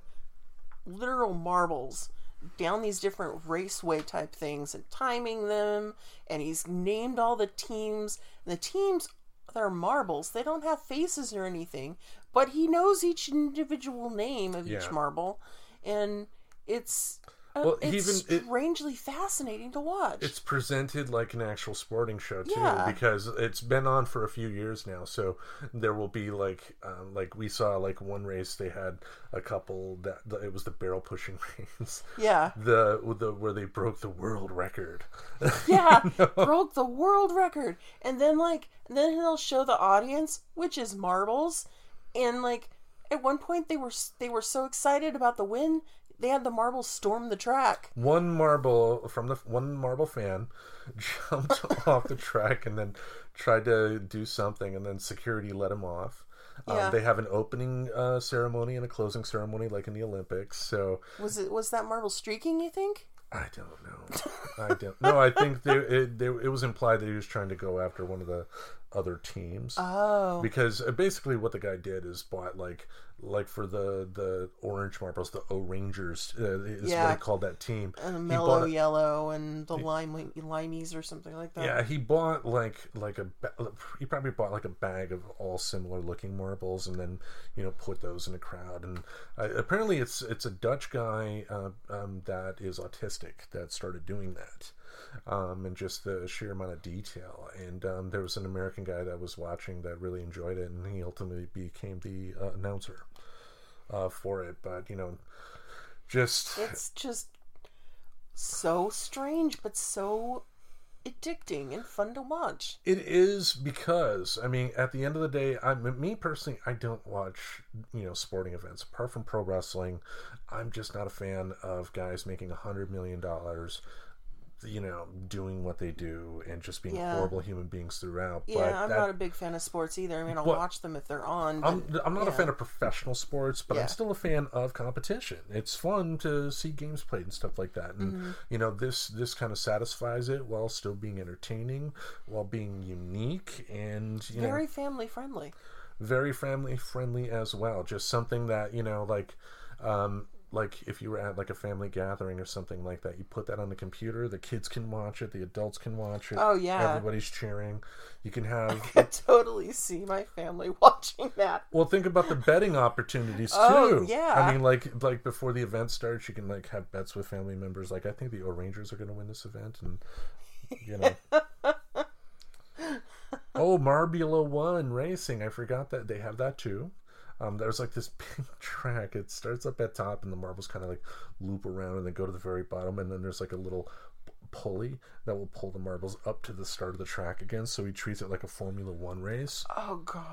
literal marbles down these different raceway type things and timing them. And he's named all the teams. And the teams, they're marbles. They don't have faces or anything, but he knows each individual name of Yeah. each marble, and it's. Well, he it's even- it- strangely fascinating to watch. it's presented like an actual sporting show too Yeah. because it's been on for a few years now so there will be like um, like we saw like one race they had a couple that it was the barrel pushing race yeah. the, the where they broke the world record Yeah, broke the world record. And then like then he'll show the audience, which is marbles, and like at one point they were they were so excited about the win, they had the marbles storm the track. one marble from the one marble fan jumped off the track and then tried to do something and then security let him off Yeah. um, they have an opening uh, ceremony and a closing ceremony like in the olympics so Was it was that marble streaking? You think? I don't know. I don't. No, I think they, it, they, it was implied that he was trying to go after one of the other teams Oh, because uh, basically what the guy did is bought like like for the the orange marbles, the O'rangers uh, is what Yeah. he called that team. and the mellow a- yellow and the lime limeys or something like that. Yeah, he bought like like a he probably bought like a bag of all similar looking marbles and then you know put those in a crowd and uh, apparently it's it's a Dutch guy uh, um, that is autistic that started doing that um, and just the sheer amount of detail and um, there was an American guy that was watching that really enjoyed it and he ultimately became the uh, announcer uh, for it but you know just It's just so strange, but so addicting and fun to watch. It is because I mean, at the end of the day, I me personally, I don't watch you know sporting events apart from pro wrestling. I'm just not a fan of guys making a hundred million dollars, you know, doing what they do and just being Yeah. horrible human beings throughout. Yeah, but I'm that- not a big fan of sports either. I mean, I'll watch them if they're on. But I'm, I'm not a fan of professional sports, but Yeah. I'm still a fan of competition. It's fun to see games played and stuff like that. And Mm-hmm. you know, this this kind of satisfies it while still being entertaining, while being unique, and you know, very family friendly. very family friendly as well. Just something that you know, like, um, like if you were at like a family gathering or something like that, you put that on the computer. The kids can watch it. The adults can watch it. Oh, yeah. everybody's cheering. You can have. I totally see my family watching that. well, think about the betting opportunities oh, too. Oh, yeah. I mean, like like before the event starts, you can like have bets with family members. Like I think the O'rangers are going to win this event, and you know. Oh, Marbula One Racing. I forgot that they have that too. Um, there's like this big track. It starts up at top, and the marbles kind of like loop around and then go to the very bottom, and then there's like a little pulley that will pull the marbles up to the start of the track again. So he treats it like a Formula One race. Oh gosh.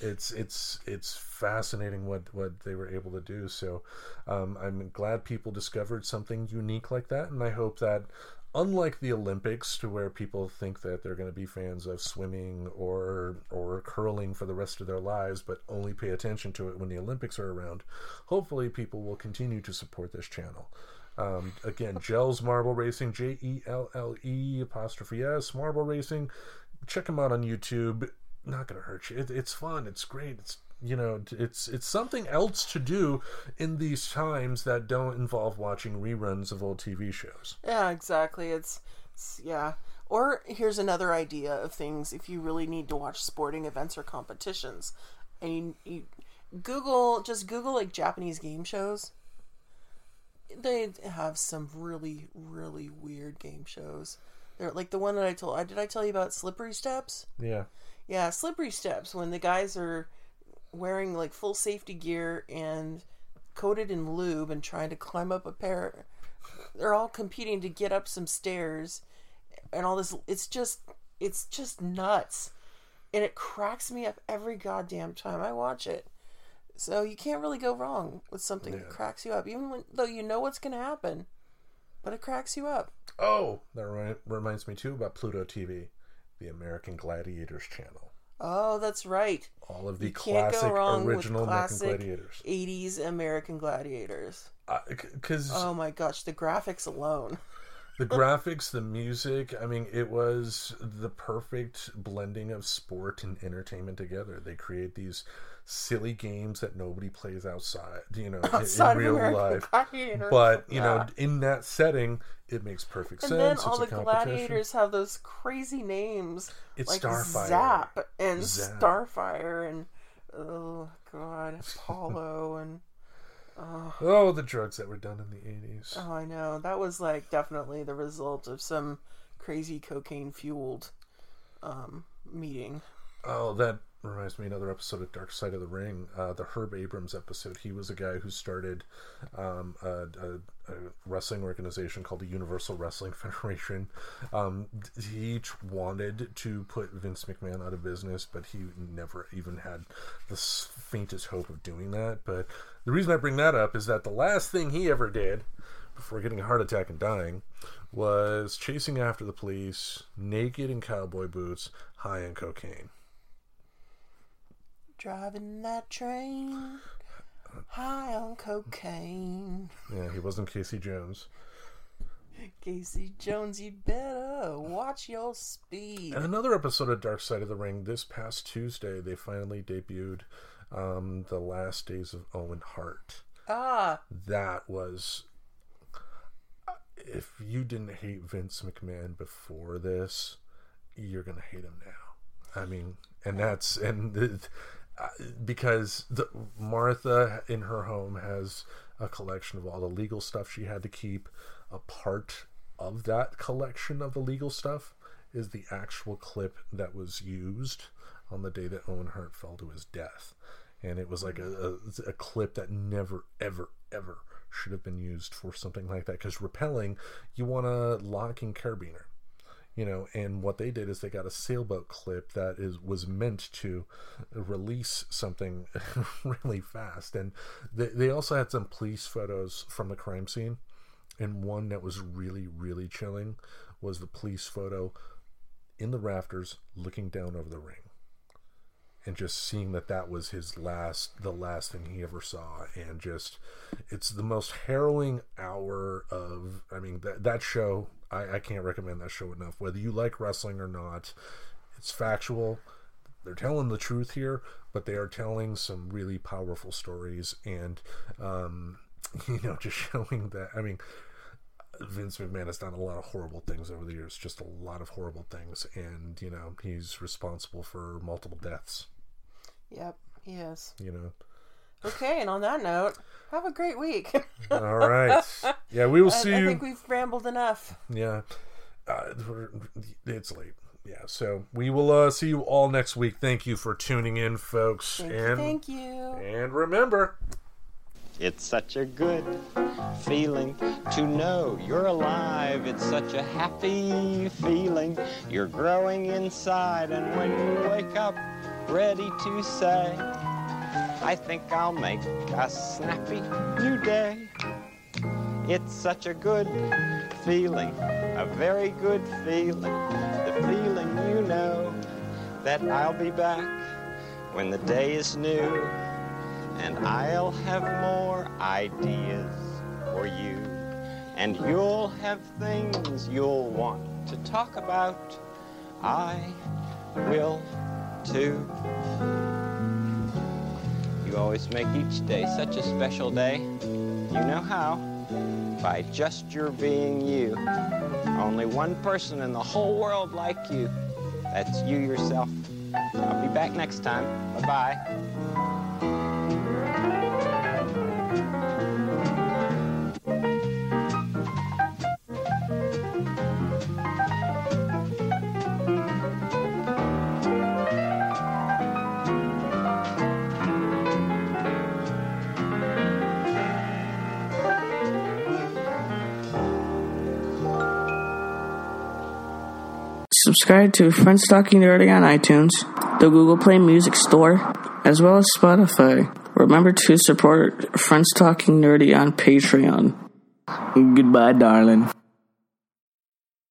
It's it's it's fascinating what what they were able to do. So um, I'm glad people discovered something unique like that, and I hope that unlike the Olympics, to where people think that they're going to be fans of swimming or or curling for the rest of their lives, but only pay attention to it when the Olympics are around. Hopefully, people will continue to support this channel. Um, again, Jelle's Marble Racing, J E L L E apostrophe S Marble Racing. Check them out on YouTube. Not gonna hurt you. It, it's fun. It's great. It's you know, it's it's something else to do in these times that don't involve watching reruns of old TV shows. Yeah, exactly. It's, it's yeah. Or here's another idea of things if you really need to watch sporting events or competitions, and you, you Google just Google like Japanese game shows. They have some really really weird game shows. They're like the one that I told. I did I tell you about Slippery Steps? Yeah. Yeah, slippery steps when the guys are wearing like full safety gear and coated in lube and trying to climb up a pair. They're all competing to get up some stairs and all this. It's just, it's just nuts. And it cracks me up every goddamn time I watch it. So you can't really go wrong with something that cracks you up, even when, though you know what's going to happen. But it cracks you up. Oh, that reminds me too about Pluto TV, the American Gladiators channel. Oh, that's right. All of the You classic original classic Gladiators. 80s American Gladiators. Because Oh my gosh, the graphics alone. the graphics, the music, I mean, it was the perfect blending of sport and entertainment together. They create these silly games that nobody plays outside, you know, in- Outside in real American life. Gladiators. But, you know, ah. in that setting, it makes perfect And sense. And then all a the gladiators have those crazy names It's like Starfire. Zap and Zap. Starfire and oh god, Apollo and Oh, the drugs that were done in the 80s. oh I know that was like definitely the result of some crazy cocaine fueled um, meeting. Oh, that reminds me another episode of Dark Side of the Ring, uh, the Herb Abrams episode. He was a guy who started um, a, a, a wrestling organization called the Universal Wrestling Federation. Um, he wanted to put Vince McMahon out of business, but he never even had the faintest hope of doing that. But the reason I bring that up is that the last thing he ever did before getting a heart attack and dying was chasing after the police, naked in cowboy boots, high on cocaine. Driving that train high on cocaine. Yeah, he wasn't Casey Jones. Casey Jones, you better watch your speed. And another episode of Dark Side of the Ring this past Tuesday, they finally debuted um, The Last Days of Owen Hart. Ah, That was. If you didn't hate Vince McMahon before this, you're going to hate him now. I mean, and that's. and the, uh, because the, Martha in her home has a collection of all the legal stuff she had to keep. A part of that collection of the legal stuff is the actual clip that was used on the day that Owen Hart fell to his death. And it was like a, a, a clip that never, ever, ever should have been used for something like that. Because repelling, you want a locking carabiner you know and what they did is they got a sailboat clip that is was meant to release something really fast. And they, they also had some police photos from the crime scene. And one that was really really chilling was the police photo in the rafters looking down over the ring and just seeing that that was his last the last thing he ever saw. And just it's the most harrowing hour of i mean that, that show I, I can't recommend that show enough. Whether you like wrestling or not it's factual. They're telling the truth here but they are telling some really powerful stories. And um you know just showing that i mean Vince McMahon has done a lot of horrible things over the years, just a lot of horrible things, and you know he's responsible for multiple deaths. yep, he is. You know, Okay, and on that note, have a great week. all right, yeah, we will see I you. think we've rambled enough. Yeah, uh, it's late. Yeah, so we will uh, see you all next week. Thank you for tuning in, folks, Thank you. and Thank you. and remember. It's such a good feeling to know you're alive. It's such a happy feeling. You're growing inside, and when you wake up, ready to say, I think I'll make a snappy new day. It's such a good feeling, a very good feeling. The feeling you know that I'll be back when the day is new and I'll have more ideas for you. And you'll have things you'll want to talk about. I will too. You always make each day such a special day. You know how? By just your being you. Only one person in the whole world like you. That's you yourself. I'll be back next time. Bye bye Subscribe to Friends Talking Nerdy on iTunes, the Google Play Music Store, as well as Spotify. Remember to support Friends Talking Nerdy on Patreon. Goodbye, darling.